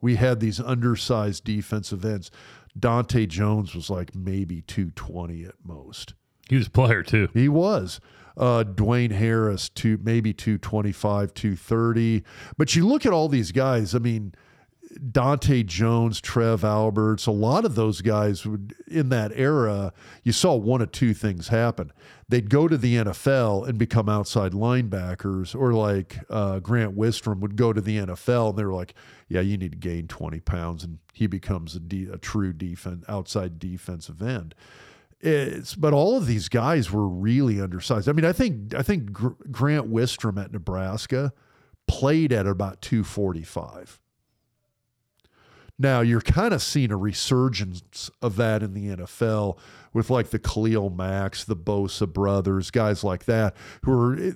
We had these undersized defensive ends. Donta Jones was like maybe 220 at most. He was a player too. He was. Uh, Dwayne Harris, to maybe 225, 230. But you look at all these guys, I mean, Donta Jones, Trev Alberts, a lot of those guys would in that era, you saw one of two things happen. They'd go to the NFL and become outside linebackers, or like uh, Grant Wistrom would go to the NFL and they were like, "Yeah, you need to gain twenty pounds," and he becomes a, de- a true defense outside defensive end. It's, but all of these guys were really undersized. I mean, I think I think Gr- Grant Wistrom at Nebraska played at about two forty five now you're kind of seeing a resurgence of that in the NFL with like the Khalil Macks, the Bosa brothers, guys like that who are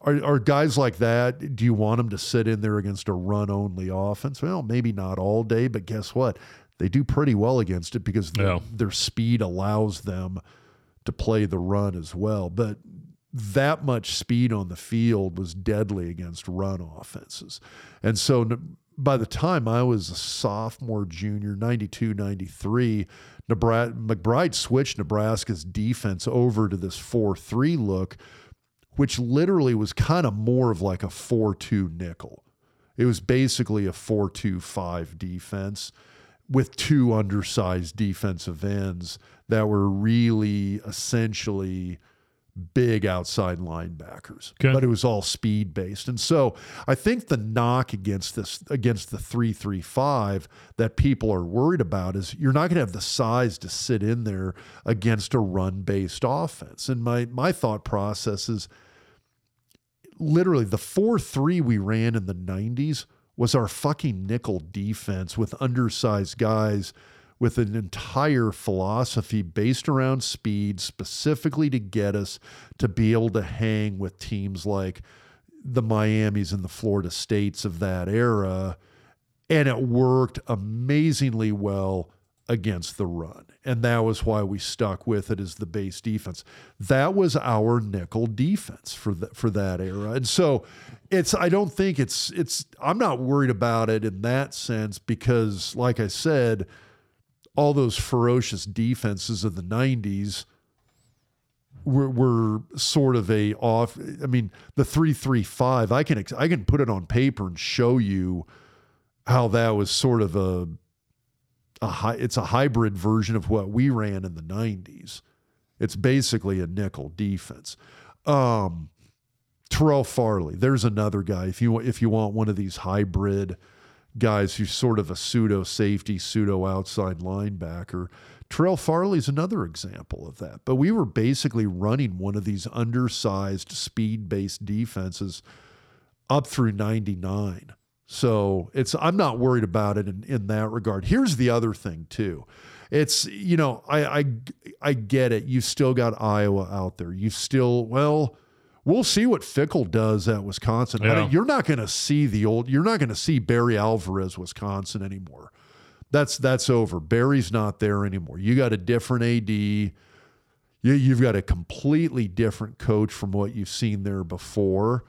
are, are guys like that. Do you want them to sit in there against a run only offense? Well, maybe not all day, but guess what? They do pretty well against it because yeah. their speed allows them to play the run as well. But that much speed on the field was deadly against run offenses. And so by the time I was a sophomore, junior, 92, 93, Nebraska, McBride switched Nebraska's defense over to this 4 3 look, which literally was kind of more of like a 4 2 nickel. It was basically a 4 2 5 defense with two undersized defensive ends that were really essentially big outside linebackers, okay. but it was all speed based. And so I think the knock against this against the three three five that people are worried about is you're not going to have the size to sit in there against a run based offense. And my my thought process is literally the four three we ran in the '90s was our fucking nickel defense with undersized guys with an entire philosophy based around speed, specifically to get us to be able to hang with teams like the Miamis and the Florida States of that era. And it worked amazingly well against the run. And that was why we stuck with it as the base defense. That was our nickel defense for the, for that era. And so it's I don't think it's it's I'm not worried about it in that sense because like I said, all those ferocious defenses of the 90s were, were sort of a off i mean the 335 i can i can put it on paper and show you how that was sort of a a high, it's a hybrid version of what we ran in the 90s it's basically a nickel defense. Um Terrell Farley there's another guy. If you if you want one of these hybrid guys who's sort of a pseudo safety, pseudo outside linebacker. Terrell Farley's another example of that. But we were basically running one of these undersized, speed based defenses up through 99. So it's I'm not worried about it in, in that regard. Here's the other thing too. It's you know I I I get it. You've still got Iowa out there. You've still well. We'll see what Fickell does at Wisconsin. I mean, you're not going to see the old. You're not going to see Barry Alvarez, Wisconsin anymore. That's that's over. Barry's not there anymore. You got a different AD. You, you've got a completely different coach from what you've seen there before.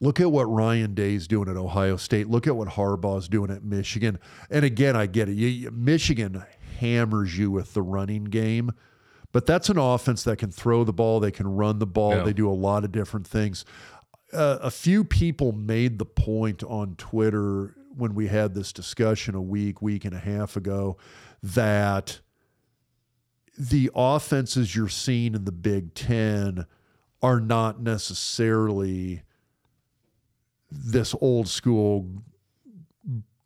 Look at what Ryan Day's doing at Ohio State. Look at what Harbaugh's doing at Michigan. And again, I get it. You- Michigan hammers you with the running game, but that's an offense that can throw the ball, they can run the ball, Yeah. they do a lot of different things. Uh, a few people made the point on Twitter when we had this discussion a week, week and a half ago that the offenses you're seeing in the Big Ten are not necessarily this old school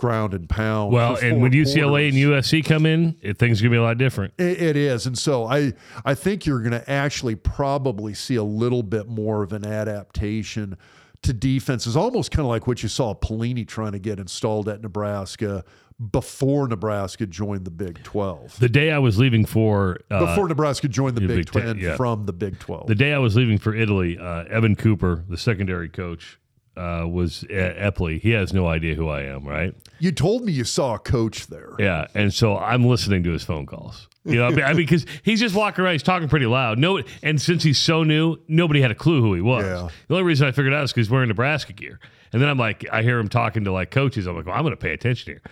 ground and pound. Well, and when UCLA and. USC come in, it, things are gonna be a lot different. It, it is, and so I I think you're going to actually probably see a little bit more of an adaptation to defenses, almost kind of like what you saw Pelini trying to get installed at Nebraska before Nebraska joined the Big Twelve. The day I was leaving for uh, Before Nebraska joined the the Big, Big Ten, Twelve yeah. from the Big Twelve. the day I was leaving for Italy, uh, Evan Cooper, the secondary coach, uh, was at Eppley. He has no idea who I am, right? you told me you saw a coach there. Yeah, and so I'm listening to his phone calls. You know, I mean, I mean, because he's just walking around, he's talking pretty loud. No, and since he's so new, nobody had a clue who he was. Yeah. The only reason I figured out is because he's wearing Nebraska gear. And then I'm like, I hear him talking to like coaches. I'm like, well, I'm going to pay attention here.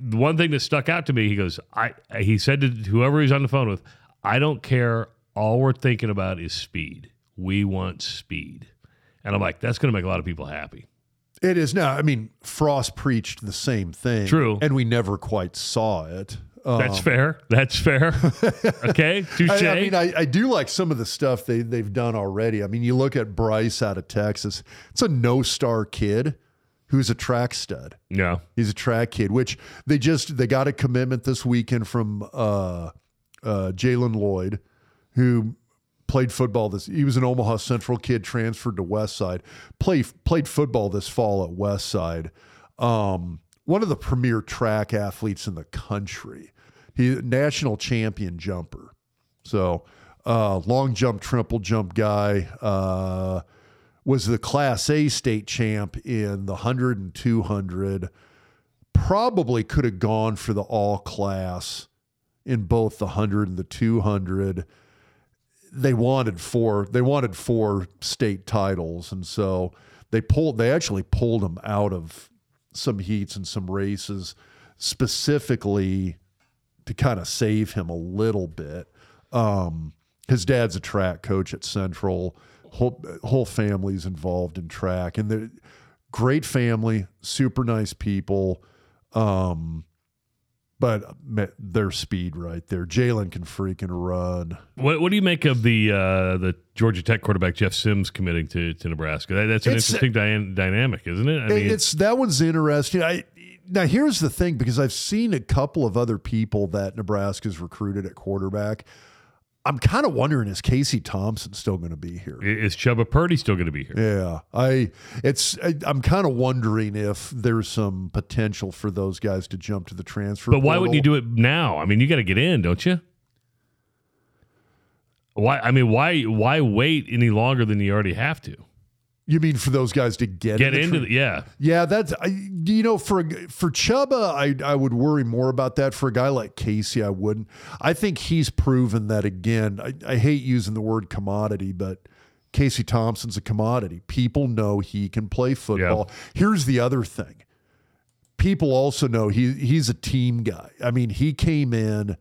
The one thing that stuck out to me, he goes, I. He said to whoever he's on the phone with, I don't care. All we're thinking about is speed. We want speed. And I'm like, that's going to make a lot of people happy. It is now. I mean, Frost preached the same thing. True. and we never quite saw it. Um, That's fair. That's fair. okay, touche. I, I mean, I, I do like some of the stuff they they've done already. I mean, you look at Bryce out of Texas; it's a no star kid who's a track stud. yeah. He's a track kid, which they just they got a commitment this weekend from uh, uh, Jalen Lloyd, who played football this. He was an Omaha Central kid, transferred to West Side. Play played football this fall at West Side. Um, one of the premier track athletes in the country. He national champion jumper. So uh, long jump, triple jump guy. Uh, was the Class A state champ in the 100 and 200. Probably could have gone for the all class in both the 100 and the 200. They wanted four. They wanted four state titles, and so they pulled. They actually pulled him out of some heats and some races specifically to kind of save him a little bit. Um, his dad's a track coach at Central. Whole, whole family's involved in track, and the great family, super nice people. Um, but their speed right there. Jalen can freaking run. What What do you make of the uh, the Georgia Tech quarterback Jeff Sims committing to, to Nebraska? That, that's an It's- interesting dy- dynamic, isn't it? I mean, it's that one's interesting. I now here's the thing because I've seen a couple of other people that Nebraska's recruited at quarterback. I'm kind of wondering is Casey Thompson still going to be here? is Chuba Purdy still going to be here? Yeah, I it's I, I'm kind of wondering if there's some potential for those guys to jump to the transfer. But why wouldn't you do it now? I mean, you got to get in, don't you? Why? I mean, why why wait any longer than you already have to? You mean for those guys to get Get in into tra- the yeah. Yeah, that's I, you know for for Chuba, I I would worry more about that. For a guy like Casey, I wouldn't. I think he's proven that again. I, I hate using the word commodity, but Casey Thompson's a commodity. People know he can play football. Here's the other thing. People also know he he's a team guy. I mean, he came in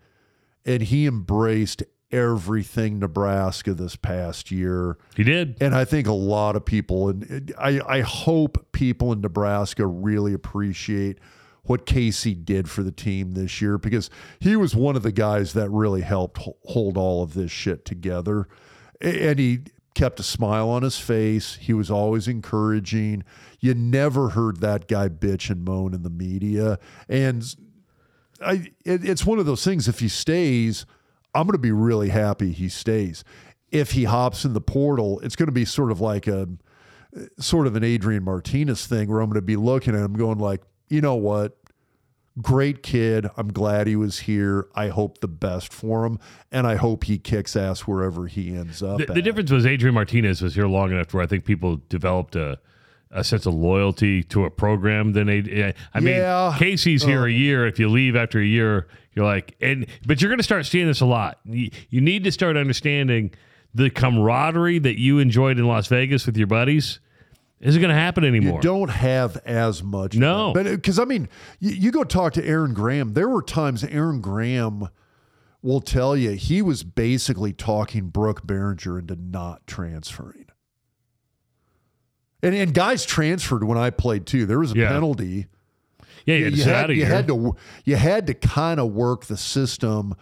and he embraced everything Nebraska this past year. He did. And I think a lot of people, and I, I hope people in Nebraska really appreciate what Casey did for the team this year because he was one of the guys that really helped hold all of this shit together. And he kept a smile on his face. He was always encouraging. You never heard that guy bitch and moan in the media. And I, it, it's one of those things. If he stays, I'm going to be really happy he stays. If he hops in the portal, it's going to be sort of like a sort of an Adrian Martinez thing where I'm going to be looking at him going like, you know what? Great kid. I'm glad he was here. I hope the best for him, and I hope he kicks ass wherever he ends up. The, the difference was Adrian Martinez was here long enough where I think people developed a a sense of loyalty to a program than they. I mean, Yeah. Casey's here Uh. a year. If you leave after a year, you're like, and but you're going to start seeing this a lot. You, you need to start understanding the camaraderie that you enjoyed in Las Vegas with your buddies isn't going to happen anymore. You don't have as much. No. but because I mean, you, you go talk to Aaron Graham. There were times Aaron Graham will tell you he was basically talking Brook Berringer into not transferring. And and guys transferred when I played too. There was a Yeah. penalty. yeah, you had to sit you had to you had to kind of work the system.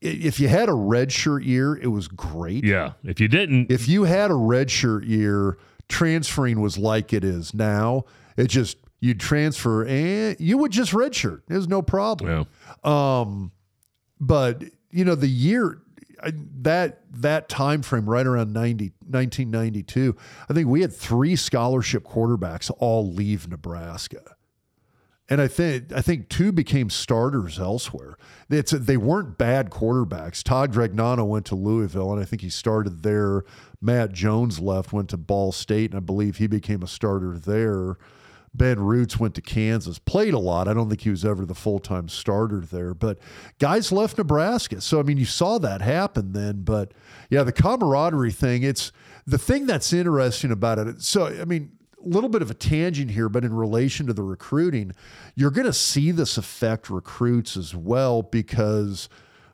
If you had a red shirt year, it was great. yeah, if you didn't, If you had a red shirt year, transferring was like it is now. It just you'd transfer and you would just redshirt. There's no problem. yeah. Um, but you know the year I, that that time frame right around 90, 1992, I think we had three scholarship quarterbacks all leave Nebraska. And I think I think two became starters elsewhere. It's they weren't bad quarterbacks. Todd Dragnano went to Louisville, and I think he started there. Matt Jones left, went to Ball State, and I believe he became a starter there. Ben Rutz went to Kansas, played a lot. I don't think he was ever the full time starter there, but guys left Nebraska. So, I mean, you saw that happen then. But yeah, the camaraderie thing, it's the thing that's interesting about it. So, I mean, a little bit of a tangent here, but in relation to the recruiting, you're going to see this affect recruits as well because.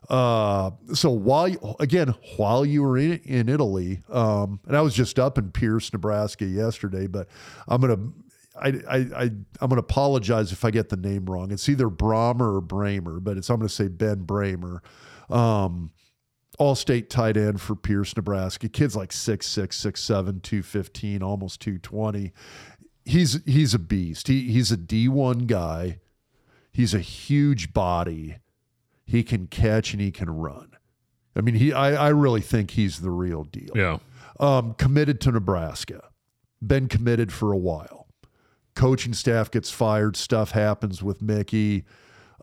Uh, so while again, while you were in, in Italy, um, and I was just up in Pierce, Nebraska yesterday, but I'm gonna, I, I, I I'm gonna apologize if I get the name wrong. It's either Brahmer or Bramer, but it's I'm gonna say Ben Bramer. Um, all state tight end for Pierce, Nebraska. Kid's like 6'6, 6'7, 215, almost 220. He's he's a beast. He he's a D1 guy. He's a huge body. He can catch and he can run. I mean, he I, I really think he's the real deal. Yeah. Um, committed to Nebraska. Been committed for a while. Coaching staff gets fired. Stuff happens with Mickey.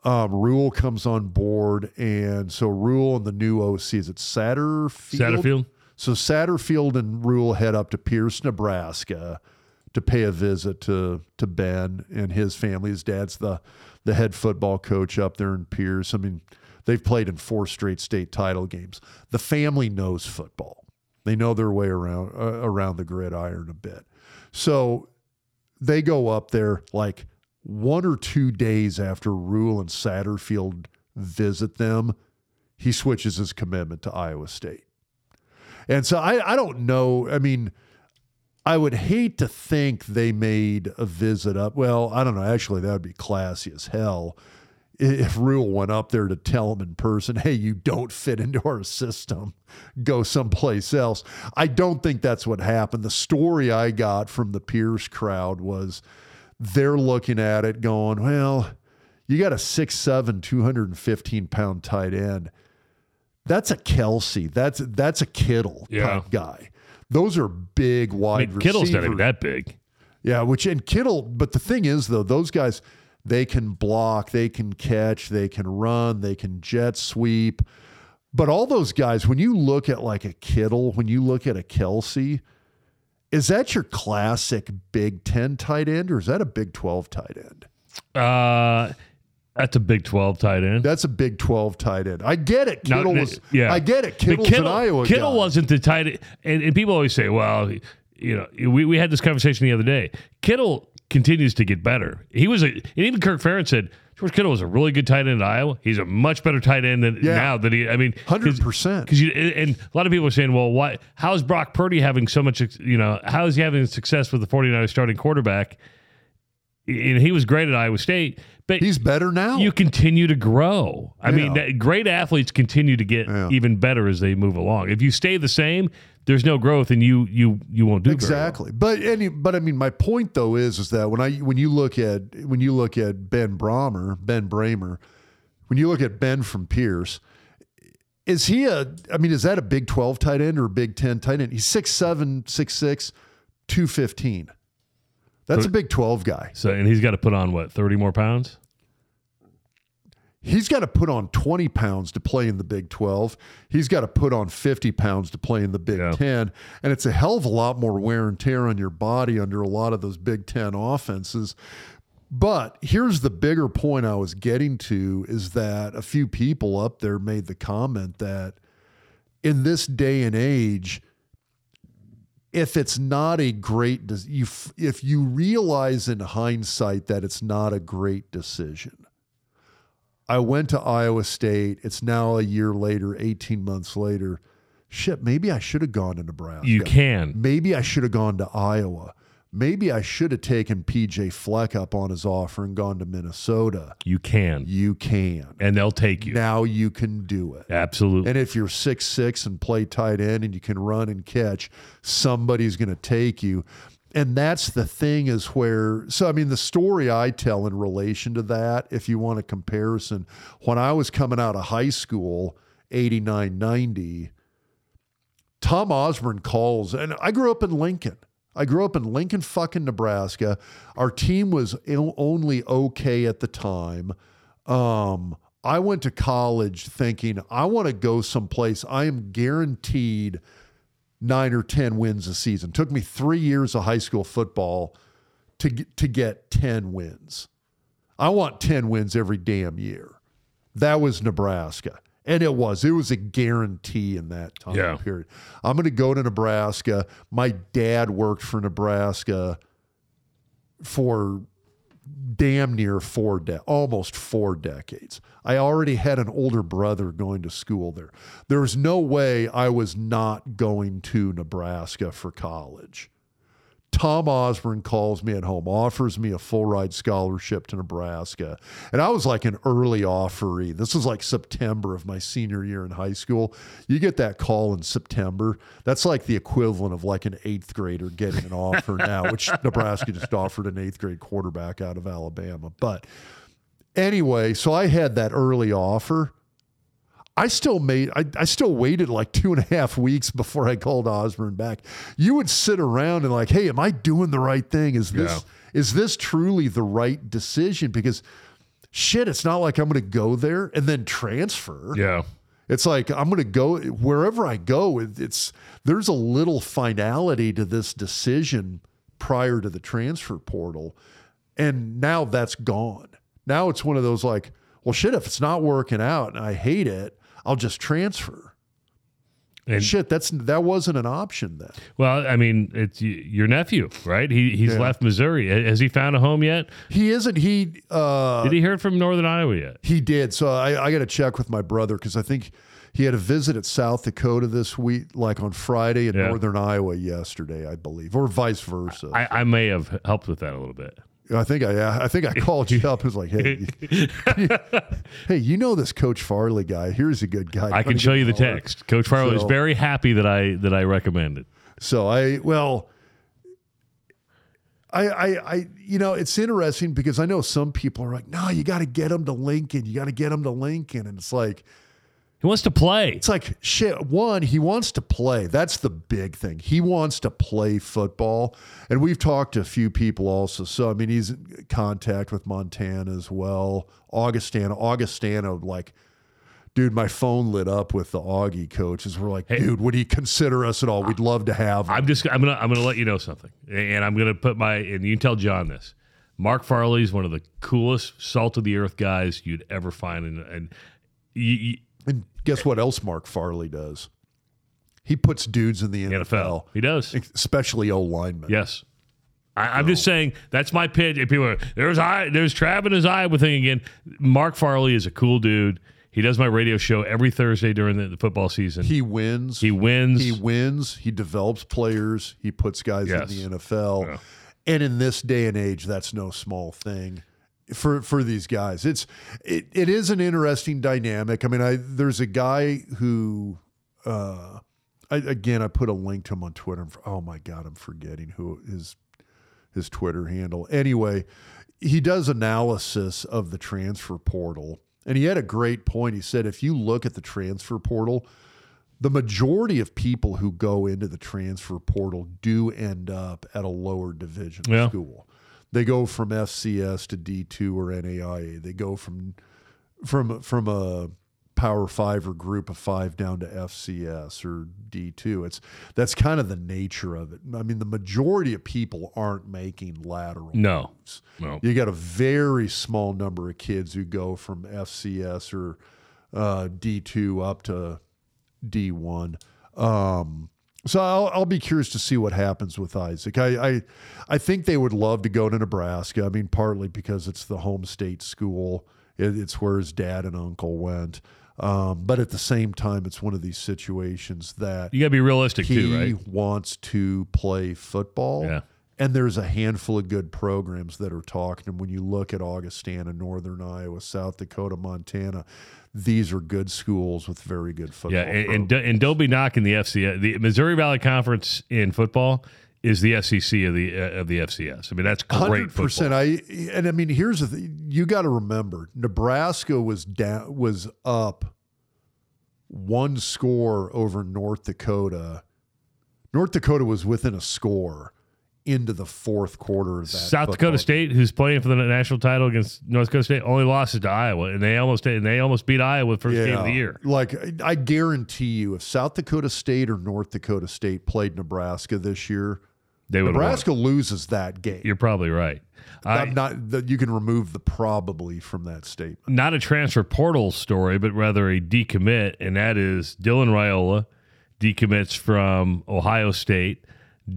Um, Rhule comes on board, and so Rhule and the new OC is it Satterfield? Satterfield? So Satterfield and Rhule head up to Pierce, Nebraska, to pay a visit to to Ben and his family. His dad's the the head football coach up there in Pierce. I mean, they've played in four straight state title games. The family knows football. They know their way around uh, around the gridiron a bit. So they go up there like one or two days after Rhule and Satterfield visit them. He switches his commitment to Iowa State. And so I, I don't know. I mean, I would hate to think they made a visit up. Well, I don't know. Actually, that would be classy as hell if Rhule went up there to tell him in person, hey, you don't fit into our system. Go someplace else. I don't think that's what happened. The story I got from the Pierce crowd was they're looking at it going, well, you got a 6'7, 215 pound tight end. That's a Kelsey. That's that's a Kittle Yeah. type guy. Those are big I wide mean, Kittle's not even that big. yeah, which and Kittle, but the thing is though, those guys they can block, they can catch, they can run, they can jet sweep. But all those guys, when you look at like a Kittle, when you look at a Kelsey, is that your classic Big Ten tight end or is that a Big 12 tight end? Uh, that's a Big 12 tight end. That's a Big 12 tight end. I get it. Kittle no, was yeah. I get it. Kittle's Kittle, an Iowa Kittle guy. wasn't the tight end. And, and people always say, well, you know, we, we had this conversation the other day. Kittle continues to get better. He was a, and even Kirk Ferentz said, George Kittle was a really good tight end at Iowa. He's a much better tight end than Yeah. now than he, I mean, 100%. Because you, and a lot of people are saying, well, why, how is Brock Purdy having so much, you know, how is he having success with the 49ers starting quarterback? And he was great at Iowa State, but He's better now. you continue to grow. I mean, Yeah. that, great athletes continue to get Yeah. even better as they move along. If you stay the same, there's no growth, and you you you won't do very well. exactly but any but i mean my point though is is that when i when you look at when you look at ben brahmer ben bramer when you look at ben from pierce is he a i mean is that a big 12 tight end or a big 10 tight end he's 6'7 6'6 215. That's a Big 12 guy. So and he's got to put on what thirty more pounds. He's got to put on 20 pounds to play in the Big 12. He's got to put on 50 pounds to play in the Big Yeah. 10. And it's a hell of a lot more wear and tear on your body under a lot of those Big 10 offenses. But here's the bigger point I was getting to is that a few people up there made the comment that in this day and age, if it's not a great, if you realize in hindsight that it's not a great decision, I went to Iowa State. It's now a year later, 18 months later. Shit, maybe I should have gone to Nebraska. You can. Maybe I should have gone to Iowa. Maybe I should have taken PJ Fleck up on his offer and gone to Minnesota. You can. You can. And they'll take you. Now you can do it. Absolutely. And if you're six six and play tight end and you can run and catch, somebody's going to take you. And that's the thing is where so I mean the story I tell in relation to that, if you want a comparison, when I was coming out of high school, 89, 90, Tom Osborne calls, and I grew up in Lincoln. I grew up in Lincoln, fucking Nebraska. Our team was only okay at the time. Um, I went to college thinking I want to go someplace I am guaranteed nine or 10 wins a season. Took me three years of high school football to, get- to get 10 wins. I want 10 wins every damn year. That was Nebraska. And it was. It was a guarantee in that time Yeah. period. I'm going to go to Nebraska. My dad worked for Nebraska for damn near four de- almost four decades. I already had an older brother going to school there. There was no way I was not going to Nebraska for college. Tom Osborne calls me at home, offers me a full ride scholarship to Nebraska. And I was like an early offeree. This was like September of my senior year in high school. You get that call in September. That's like the equivalent of like an eighth grader getting an offer now, which Nebraska just offered an eighth grade quarterback out of Alabama. But anyway, so I had that early offer. I still made I, I still waited like two and a half weeks before I called Osborne back. You would sit around and like, hey, am I doing the right thing? Is this Yeah. is this truly the right decision? Because shit, it's not like I'm gonna go there and then transfer. yeah. It's like I'm going to go wherever I go. It's there's a little finality to this decision prior to the transfer portal, and now that's gone. Now it's one of those like, well, shit. If it's not working out and I hate it, I'll just transfer. And shit, that's that wasn't an option then. well, I mean, it's your nephew, right? He he's Yeah. left Missouri. Has he found a home yet? He isn't. He uh, Did he hear from Northern Iowa yet? He did. So I, I got to check with my brother because I think he had a visit at South Dakota this week, like on Friday, and Yeah. Northern Iowa yesterday, I believe, or vice versa. I, I, I may have helped with that a little bit. Think I, I think I called you up and was like, "Hey, hey, you know this Coach Farley guy? Here's a good guy." I can show you the text. Coach Farley So- very happy that I that I recommended. So I well, I I I you know it's interesting because I know some people are like, "No, you got to get him to Lincoln. You got to get him to Lincoln," and it's like. He wants to play. It's like shit. One, he wants to play. That's the big thing. He wants to play football. And we've talked to a few people also. So I mean, he's in contact with Montana as well. Augustana, Augustana, like, dude, my phone lit up with the Augie coaches. We're like, dude, would he consider us at all? We'd love to have him. I'm just I'm gonna I'm gonna let you know something, and I'm gonna put my and you can tell John this. Mark Farley is one of the coolest salt of the earth guys you'd ever find, and and you, you, and guess what else Mark Farley does? He puts dudes in the NFL, NFL. He does. especially old linemen. Yes. I, I'm just saying that's my pitch. If people are, there's I there's Trav and his Iowa thing again. Mark Farley is a cool dude. He does my radio show every Thursday during the, the football season. He, wins. He wins. wins. He wins. He develops players. He puts guys Yes. in the NFL. Yeah. And in this day and age, that's no small thing for for these guys. It's it, it is an interesting dynamic. I mean, I there's a guy who uh I, again I put a link to him on Twitter. Oh my god, I'm forgetting who his his Twitter handle. Anyway, he does analysis of the transfer portal. And he had a great point. He said if you look at the transfer portal, the majority of people who go into the transfer portal do end up at a lower division Yeah. school. They go from FCS to D2 or NAIA. They go from from from a Power Five or Group of Five down to FCS or D2. It's that's kind of the nature of it. I mean, the majority of people aren't making lateral No. moves. No. You got a very small number of kids who go from FCS or uh, D2 up to D1. Um, so I'll, I'll be curious to see what happens with Isaac. I, I I think they would love to go to Nebraska. I mean, partly because it's the home state school. It, it's where his dad and uncle went. Um, but at the same time, it's one of these situations that You got to be realistic he too, right? wants to play football. Yeah. And there's a handful of good programs that are talking. And when you look at Augustana, Northern Iowa, South Dakota, Montana, these are good schools with very good football. Yeah, and, and, and don't be knocking the FCS. The Missouri Valley Conference in football is the SEC of the uh, of the FCS. I mean, that's great percent. I and I mean, here's the thing: you got to remember, Nebraska was down, was up one score over North Dakota. North Dakota was within a score into the fourth quarter of that. South Dakota State, who's playing for the national title against North Dakota State, only lost it to Iowa, and they almost and they almost beat Iowa first game of the year. Like I- guarantee you, if South Dakota State or North Dakota State played Nebraska this year, They would Nebraska loses that game. You're probably right. I'm not that you can remove the probably from that statement. not a transfer portal story, but rather a decommit, and that is Dylan Raiola decommits from Ohio State.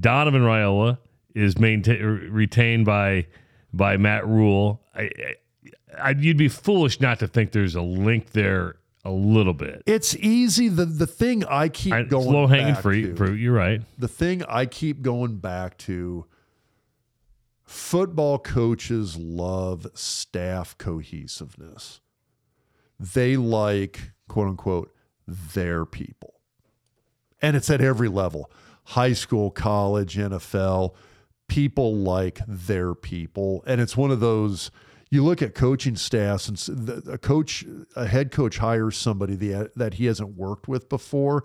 Donovan Raiola is maintained retained by by Matt Rhule. I, I, I, you'd be foolish not to think there's a link there a little bit. It's easy. The the thing I keep I, going low hanging fruit. fruit. You're right. the thing I keep going back to football coaches love staff cohesiveness. They like, quote unquote, their people. And it's at every level high school, college, NFL. People like their people. And it's one of those. You look at coaching staffs, and a coach, a head coach hires somebody that, that he hasn't worked with before,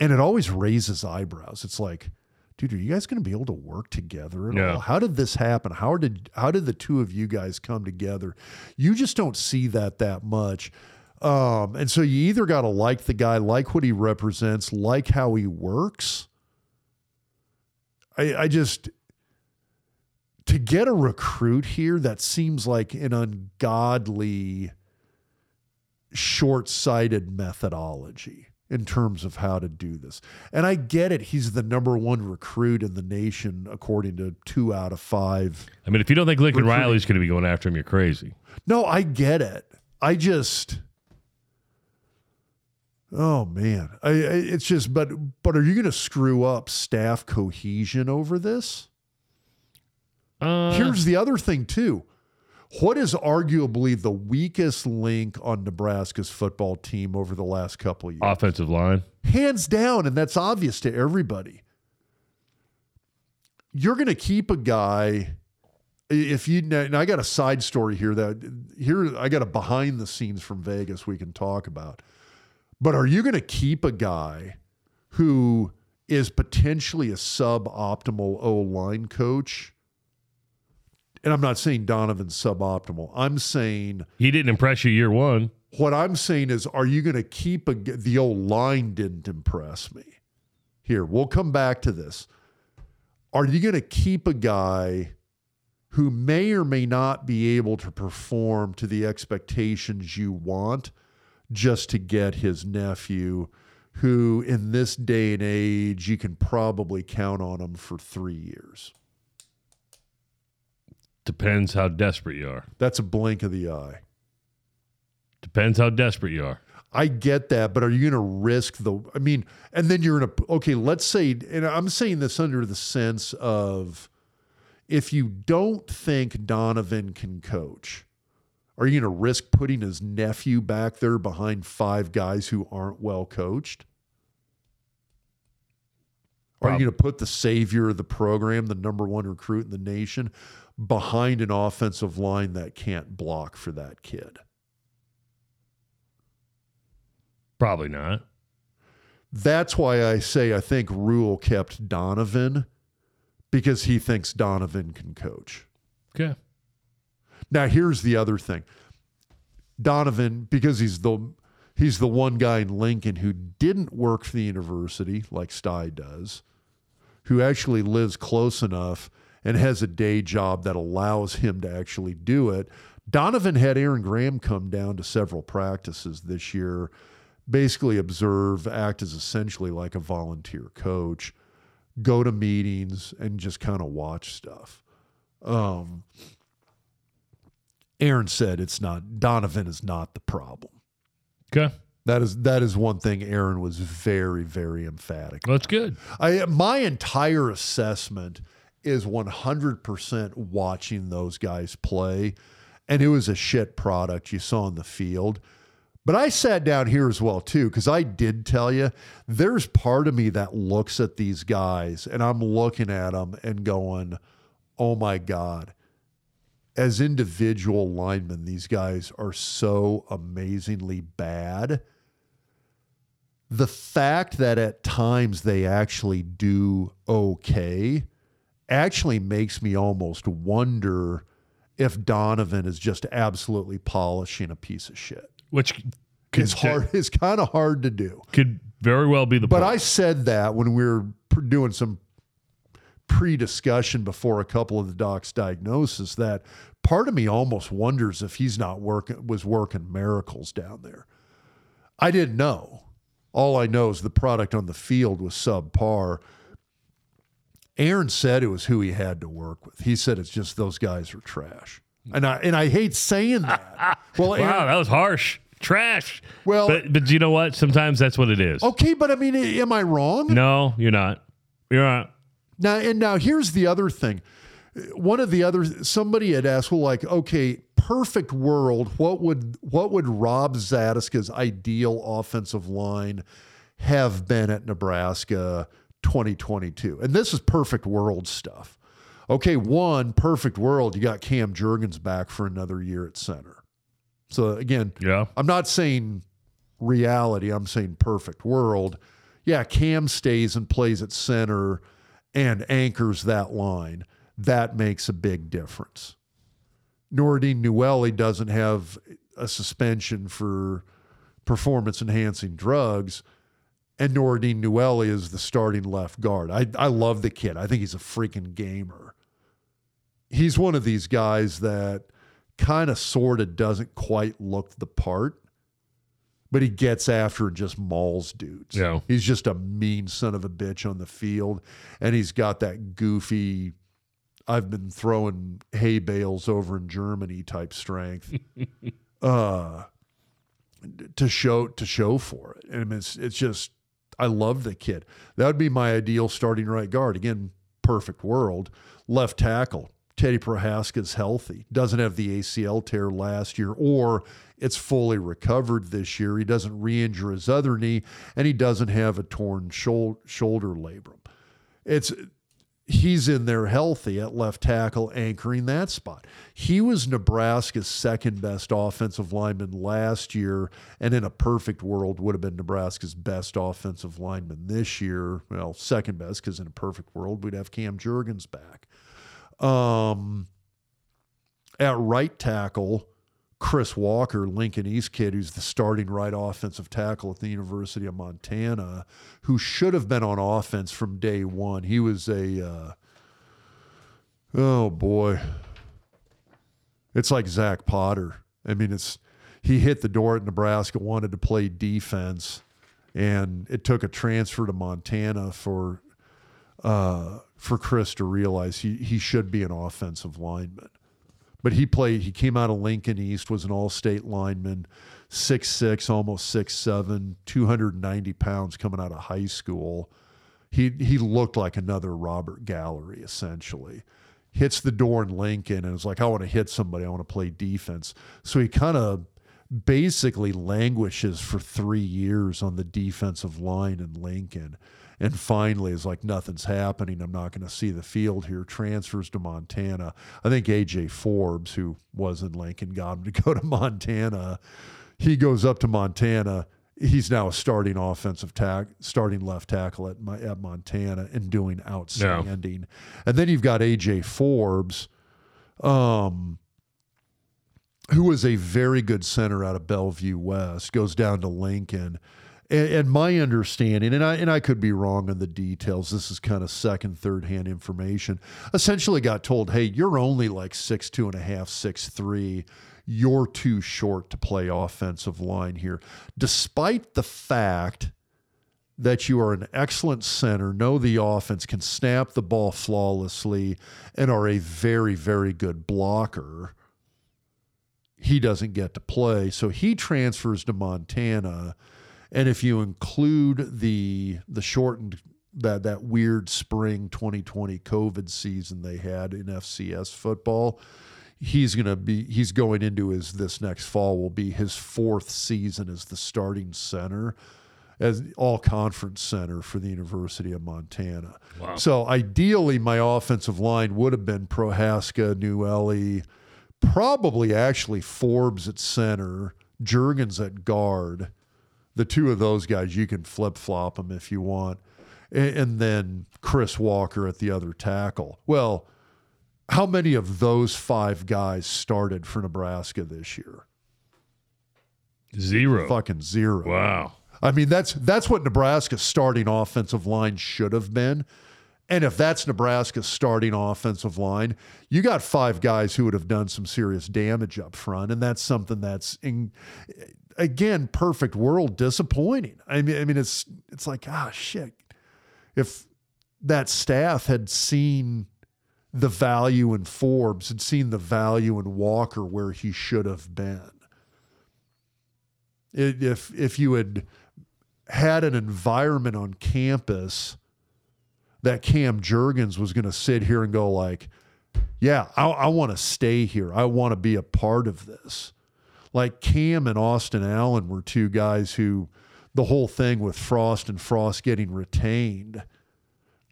and it always raises eyebrows. It's like, dude, are you guys going to be able to work together at Yeah. all? How did this happen? How did how did the two of you guys come together? You just don't see that that much. Um, and so you either got to like the guy, like what he represents, like how he works. I, I just to get a recruit here that seems like an ungodly short-sighted methodology in terms of how to do this. And I get it. He's the number one recruit in the nation, according to two out of five. I mean, if you don't think Lincoln Recruiting. Riley's going to be going after him, you're crazy. No, I get it. I just, oh man, I, I it's just. But but are you going to screw up staff cohesion over this? Uh, Here's the other thing too. What is arguably the weakest link on Nebraska's football team over the last couple of years? offensive line. hands down, and that's obvious to everybody. You're going to keep a guy. If you and I got a side story here that here I got a behind the scenes from Vegas we can talk about. But are you going to keep a guy who is potentially a suboptimal O line coach? And I'm not saying Donovan's suboptimal. I'm saying He didn't impress you year one. what I'm saying is, are you going to keep a, the old line didn't impress me? Here, we'll come back to this. Are you going to keep a guy who may or may not be able to perform to the expectations you want just to get his nephew, who in this day and age, you can probably count on him for three years? Depends how desperate you are. That's a blink of the eye. Depends how desperate you are. I get that, but are you going to risk the? I mean, and then you're in a okay. Let's say, and I'm saying this under the sense of, if you don't think Donovan can coach, are you going to risk putting his nephew back there behind five guys who aren't well coached? Are you going to put the savior of the program, the number one recruit in the nation, behind an offensive line that can't block for that kid? Probably not. That's why I say I think Rhule kept Donovan because he thinks Donovan can coach. Okay. Now here's the other thing. Donovan, because he's the he's the one guy in Lincoln who didn't work for the university like Sty does, who actually lives close enough and has a day job that allows him to actually do it. Donovan had Aaron Graham come down to several practices this year, basically observe, act as essentially like a volunteer coach, go to meetings, and just kind of watch stuff. Um, Aaron said it's not Donovan is not the problem. Okay. That is that is one thing Aaron was very very emphatic. Well, that's good. I my entire assessment is 100% watching those guys play and it was a shit product you saw in the field. But I sat down here as well too cuz I did tell you there's part of me that looks at these guys and I'm looking at them and going, "Oh my god, as individual linemen, these guys are so amazingly bad. The fact that at times they actually do okay actually makes me almost wonder if Donovan is just absolutely polishing a piece of shit. Which could, It's hard. It's kind of hard to do. could very well be the But point. I said that when we were doing some pre-discussion before a couple of the docs' diagnosis that part of me almost wonders if he's not working was working miracles down there. I didn't know. All I know is the product on the field was subpar. Aaron said it was who he had to work with. He said it's just those guys are trash. And I and I hate saying that. Well, Aaron, wow, that was harsh. Trash. Well- but but you know what? Sometimes that's what it is. okay, but I mean, am I wrong? No, you're not. You're not. Now and now here's the other thing. One of the other somebody had asked, well, like, okay, perfect world, what would what would Rob Zatechka's ideal offensive line have been at Nebraska 2022? And this is perfect world stuff. Okay, one, perfect world, you got Cam Jurgens back for another year at center. So again, Yeah. I'm not saying reality, I'm saying perfect world. Yeah, Cam stays and plays at center and anchors that line. That makes a big difference. Nouredin Nouili doesn't have a suspension for performance enhancing drugs. And Nouredin Nouili is the starting left guard. I, I love the kid. I think he's a freaking gamer. He's one of these guys that kind of sort of doesn't quite look the part, but he gets after and just mauls dudes. Yeah. He's just a mean son of a bitch on the field. And he's got that goofy, I've been throwing hay bales over in Germany type strength. uh to show to show for it. And it's it's just I love the kid. That would be my ideal starting right guard. Again, perfect world. Left tackle. Teddy Prochazka's healthy. Doesn't have the ACL tear last year, or it's fully recovered this year. He doesn't re-injure his other knee, and he doesn't have a torn shou- shoulder labrum. It's he's in there healthy at left tackle, anchoring that spot. He was Nebraska's second best offensive lineman last year, and in a perfect world would have been Nebraska's best offensive lineman this year. Well, second best because in a perfect world we'd have Cam Jurgens back. Um, at right tackle, Chris Walker, Lincoln East kid, who's the starting right offensive tackle at the University of Montana, who should have been on offense from day one. He was a, uh, oh boy, it's like Zach Potter. I mean, it's he hit the door at Nebraska, wanted to play defense, and it took a transfer to Montana for uh, for Chris to realize he he should be an offensive lineman. But he played. He came out of Lincoln East, was an all-state lineman, six six, almost six seven, two hundred ninety pounds coming out of high school. He he looked like another Robert Gallery essentially. Hits the door in Lincoln and is like, I want to hit somebody. I want to play defense. So he kind of basically languishes for three years on the defensive line in Lincoln. And finally is like, nothing's happening. I'm not going to see the field here. Transfers to Montana. I think AJ Forbes, who was in Lincoln, got him to go to Montana. He goes up to Montana, he's now a starting offensive tack, starting left tackle at my, at Montana and doing outstanding. And then you've got AJ Forbes, um, who was a very good center out of Bellevue West, goes down to Lincoln. And, and my understanding, and I and I could be wrong on the details. This is kind of second, third hand information. Essentially, got told, "Hey, you're only like six two and a half, six three you're too short to play offensive line here, despite the fact that you are an excellent center, know the offense, can snap the ball flawlessly, and are a very, very good blocker. He doesn't get to play. So he transfers to Montana. And if you include the the shortened that that weird spring 2020 COVID season they had in FCS football, he's going to be he's going into his this next fall will be his fourth season as the starting center as all conference center for the University of Montana. Wow. So ideally my offensive line would have been Prochazka, Nouili, probably actually Forbes at center, Jurgens at guard. The two of those guys you can flip-flop them if you want. And, and then Chris Walker at the other tackle. Well, how many of those five guys started for Nebraska this year? Zero. Fucking zero. Wow. I mean, that's that's what Nebraska's starting offensive line should have been. And if that's Nebraska's starting offensive line, you got five guys who would have done some serious damage up front, and that's something that's in, again perfect world disappointing. I mean, I mean it's it's like ah shit. If that staff had seen the value in Forbes, had seen the value in Walker where he should have been. If if you had had an environment on campus that Cam Jurgens was going to sit here and go like, yeah, I, I want to stay here. I want to be a part of this. Like Cam and Austin Allen were two guys who the whole thing with Frost and Frost getting retained –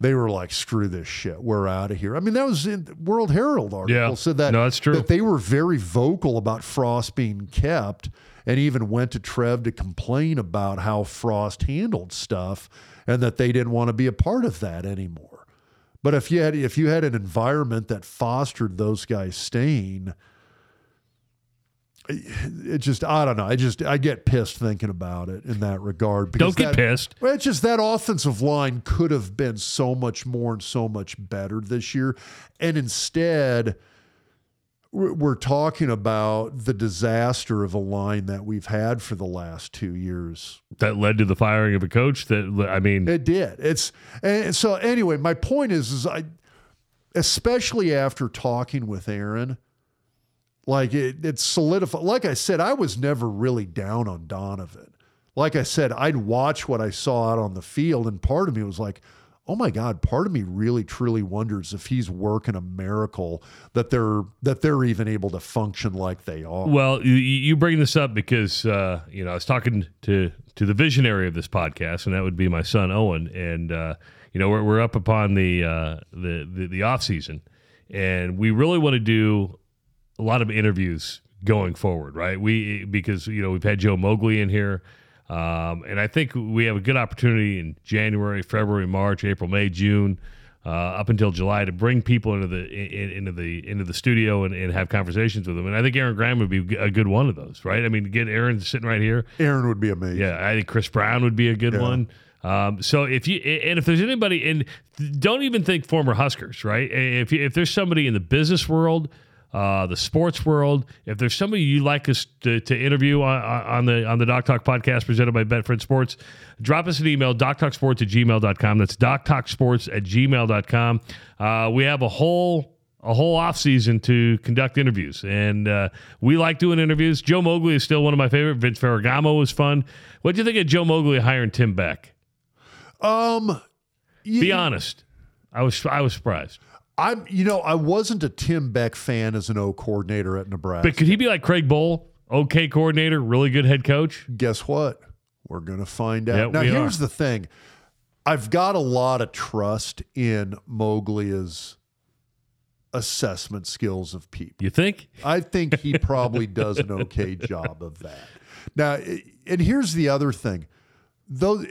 they were like, "Screw this shit, we're out of here." I mean, that was in World Herald article yeah. said that. No, that's true. That they were very vocal about Frost being kept, and even went to Trev to complain about how Frost handled stuff, and that they didn't want to be a part of that anymore. But if you had if you had an environment that fostered those guys staying, it just I don't know. I just I get pissed thinking about it in that regard. Because Don't get that, pissed. Well, it's just that offensive line could have been so much more and so much better this year, and instead we're talking about the disaster of a line that we've had for the last two years that led to the firing of a coach. That I mean, it did. It's and so anyway. My point is, is I, especially after talking with Aaron like it, it's solidified. Like I said, I was never really down on Donovan. Like I said, I'd watch what I saw out on the field, and part of me was like, oh my God, part of me really truly wonders if he's working a miracle that they're that they're even able to function like they are. Well, you, you bring this up because uh, you know I was talking to to the visionary of this podcast, and that would be my son Owen, and uh, you know we're, we're up upon the uh, the the, the off season, and we really want to do a lot of interviews going forward, right? We because you know we've had Joe Moglia in here, um, and I think we have a good opportunity in January, February, March, April, May, June, uh, up until July to bring people into the in, into the into the studio and, and, have conversations with them. And I think Aaron Graham would be a good one of those, right? I mean, get Aaron sitting right here. Aaron would be amazing. Yeah, I think Chris Brown would be a good yeah. one. Um, so if you and if there's anybody and don't even think former Huskers, right? If if there's somebody in the business world uh, the sports world. If there's somebody you'd like us to, to interview on, on, the on the Doc Talk podcast presented by Betfred Sports, drop us an email, doctalksports at gmail.com. That's doctalksports at gmail.com. Uh, we have a whole a whole off season to conduct interviews, and uh, we like doing interviews. Joe Moglia is still one of my favorite. Vince Ferragamo was fun. What do you think of Joe Moglia hiring Tim Beck? Um, be honest. I was I was surprised. I'm, you know, I wasn't a Tim Beck fan as an O coordinator at Nebraska. But could he be like Craig Bohl, okay coordinator, really good head coach? Guess what? We're going to find out. now, here's are. the thing I've got a lot of trust in Moglia's assessment skills of people. You think? I think he probably does an okay job of that. Now, and here's the other thing. Those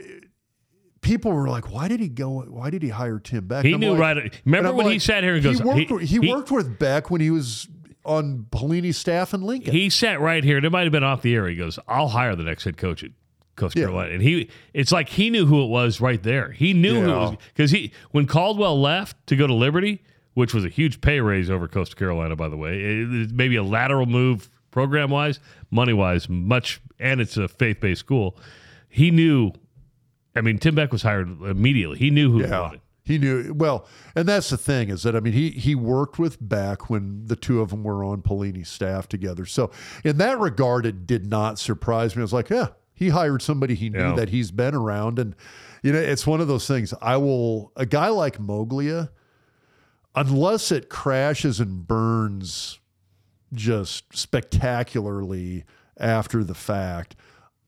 people were like, "Why did he go? Why did he hire Tim Beck?" He knew like- right. Remember when he sat here and goes, he worked, he- he, he- worked with Beck when he was on Pelini's staff in Lincoln. He sat right here. and It might have been off the air. He goes, "I'll hire the next head coach at Coast Yeah. Carolina," and he. It's like he knew who it was right there. He knew who it was because he when Chadwell left to go to Liberty, which was a huge pay raise over Coastal Carolina, by the way. It- it- maybe a lateral move program wise, money wise, much, and it's a faith based school. He knew. I mean, Tim Beck was hired immediately. He knew who he Yeah. wanted. He knew well, and that's the thing is that I mean he he worked with Beck when the two of them were on Pelini's staff together. So in that regard, it did not surprise me. I was like, yeah, he hired somebody he knew Yeah. that he's been around, and you know, it's one of those things. I will a guy like Moglia, unless it crashes and burns just spectacularly after the fact.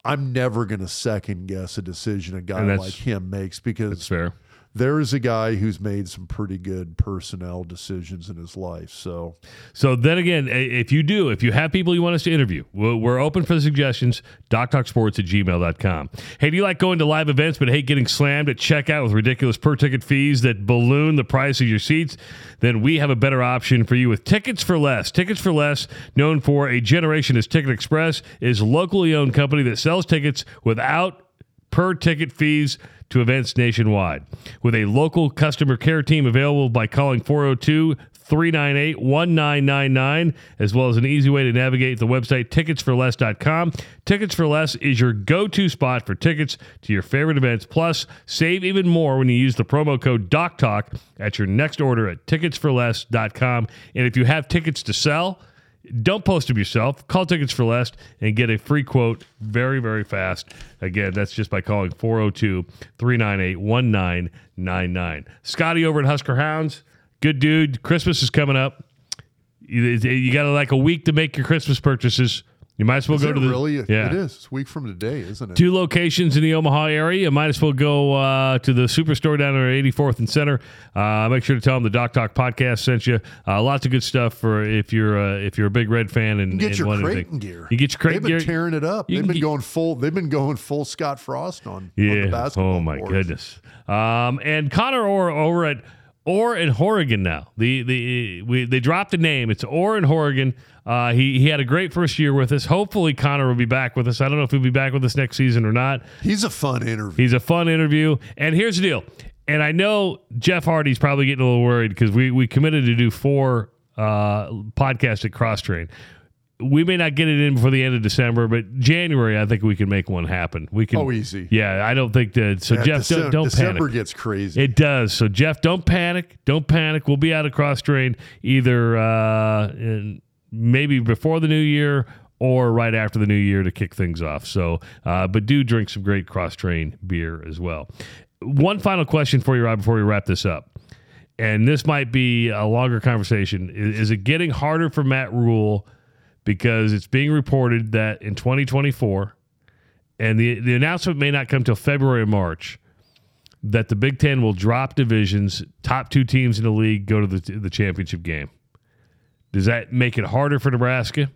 I'm never going to second guess a decision a guy like him makes because That's fair. There is a guy who's made some pretty good personnel decisions in his life. So So then again, if you do, if you have people you want us to interview, we're, open for the suggestions. DocTalkSports at gmail.com. Hey, do you like going to live events but hate getting slammed at checkout with ridiculous per ticket fees that balloon the price of your seats? Then we have a better option for you with Tickets for Less. Tickets for Less, known for a generation as Ticket Express, is a locally owned company that sells tickets without per ticket fees to events nationwide. With a local customer care team available by calling 402 398 1999, as well as an easy way to navigate the website ticketsforless.com. Tickets for Less is your go to spot for tickets to your favorite events. Plus, save even more when you use the promo code DocTalk at your next order at ticketsforless.com. And if you have tickets to sell, don't post them yourself. Call Tickets for Less and get a free quote very, very fast. Again, that's just by calling 402 398 1999. Scotty over at Husker Hounds, good dude. Christmas is coming up. You, you got like a week to make your Christmas purchases. You might as well is go to the. really? yeah. It is. It's a week from today, isn't it? Two locations in the Omaha area. You might as well go uh, to the Superstore down there at 84th and Center. Uh, make sure to tell them the Doc Talk podcast sent you. Uh, lots of good stuff for if you're uh, if you're a big Red fan and, You get and your Creighton gear. You get your Creighton They've been gear. tearing it up. You They've been get- going full. They've been going full Scott Frost on, on the Yeah. basketball. Oh my courts. goodness. Um, and Connor Orr over at Orr and Horrigan now. The the we they dropped the name. It's Orr and Horrigan. Uh, he he had a great first year with us. Hopefully Connor will be back with us. I don't know if he'll be back with us next season or not. He's a fun interview. He's a fun interview. And here's the deal. And I know Jeff Hardy's probably getting a little worried because we, we committed to do four uh, podcasts at Kros Strain. We may not get it in before the end of December, but January, I think we can make one happen. We can. Oh, easy. Yeah, I don't think that. So Yeah, Jeff, Decem- don't, don't December panic. gets crazy. It does. So Jeff, don't panic. Don't panic. We'll be out of Kros Strain either uh, in, maybe before the new year or right after the new year to kick things off. So, uh, but do drink some great Kros Strain beer as well. One final question for you, Rob, before we wrap this up. And this might be a longer conversation. Is, is it getting harder for Matt Rhule because it's being reported that in 2024, and the, the announcement may not come till February or March, that the Big Ten will drop divisions. Top two teams in the league go to the the championship game. Does that make it harder for Nebraska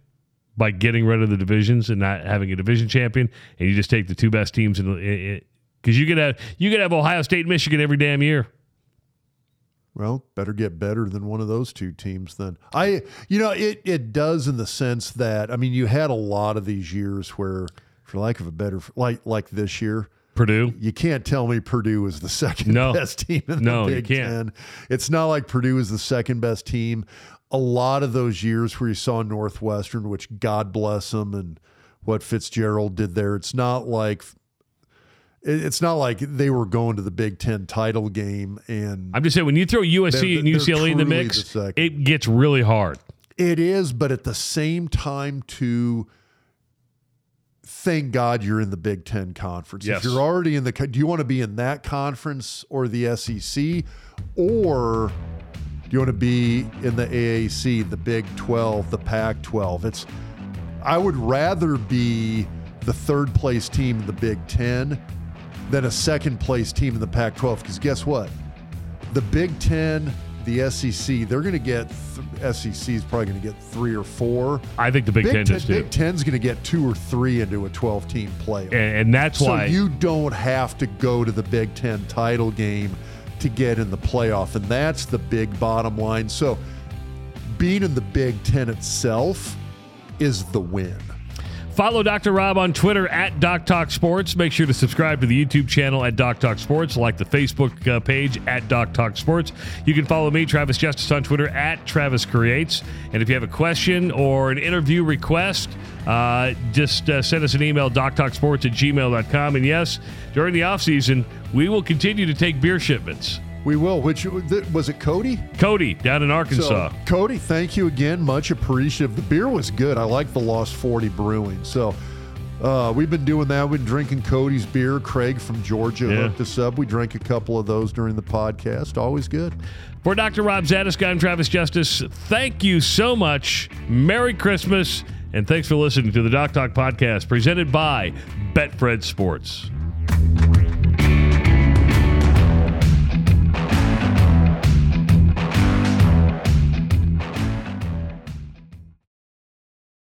by getting rid of the divisions and not having a division champion, and you just take the two best teams in the? Because you could have you could have Ohio State, and Michigan every damn year. Well, better get better than one of those two teams then. I you know, it it does in the sense that I mean you had a lot of these years where for lack of a better like like this year, Purdue, you can't tell me Purdue is the second No. best team in No, the you Big can't. Ten. It's not like Purdue is the second best team. A lot of those years where you saw Northwestern, which God bless them, and what Fitzgerald did there, it's not like it's not like they were going to the Big Ten title game and I'm just saying when you throw USC They're- and UCLA in the mix, the it gets really hard. It is, but at the same time, too, thank God you're in the Big Ten conference. Yes. If you're already in the, do you want to be in that conference or the SEC, or do you want to be in the AAC, the Big 12, the Pac 12? It's, I would rather be the third place team in the Big Ten than a second place team in the Pac 12. Because guess what? The Big Ten, the SEC, they're going to get th- SEC is probably going to get three or four. I think the Big, Big Ten Ten, too. Big Ten's going to get two or three into a 12 team playoff. and, and that's so why you don't have to go to the Big Ten title game to get in the playoff, and that's the big bottom line. So being in the Big Ten itself is the win. Follow Dr. Rob on Twitter at Doc Talk Sports. Make sure to subscribe to the YouTube channel at Doc Talk Sports, like the Facebook uh, page at Doc Talk Sports. You can follow me, Travis Justice, on Twitter at Travis Creates. And if you have a question or an interview request, uh, just uh, send us an email, doctalksports at gmail.com. And yes, during the off season, we will continue to take beer shipments. We will. Which was it, Cody? Cody down in Arkansas. So, Cody, thank you again. Much appreciative. The beer was good. I like the Lost 40 Brewing. So uh, we've been doing that. We've been drinking Cody's beer. Craig from Georgia Yeah. hooked us up. We drank a couple of those during the podcast. Always good. For Dr. Rob Zatechka, I'm Travis Justice. Thank you so much. Merry Christmas. And thanks for listening to the Doc Talk podcast presented by Betfred Sports.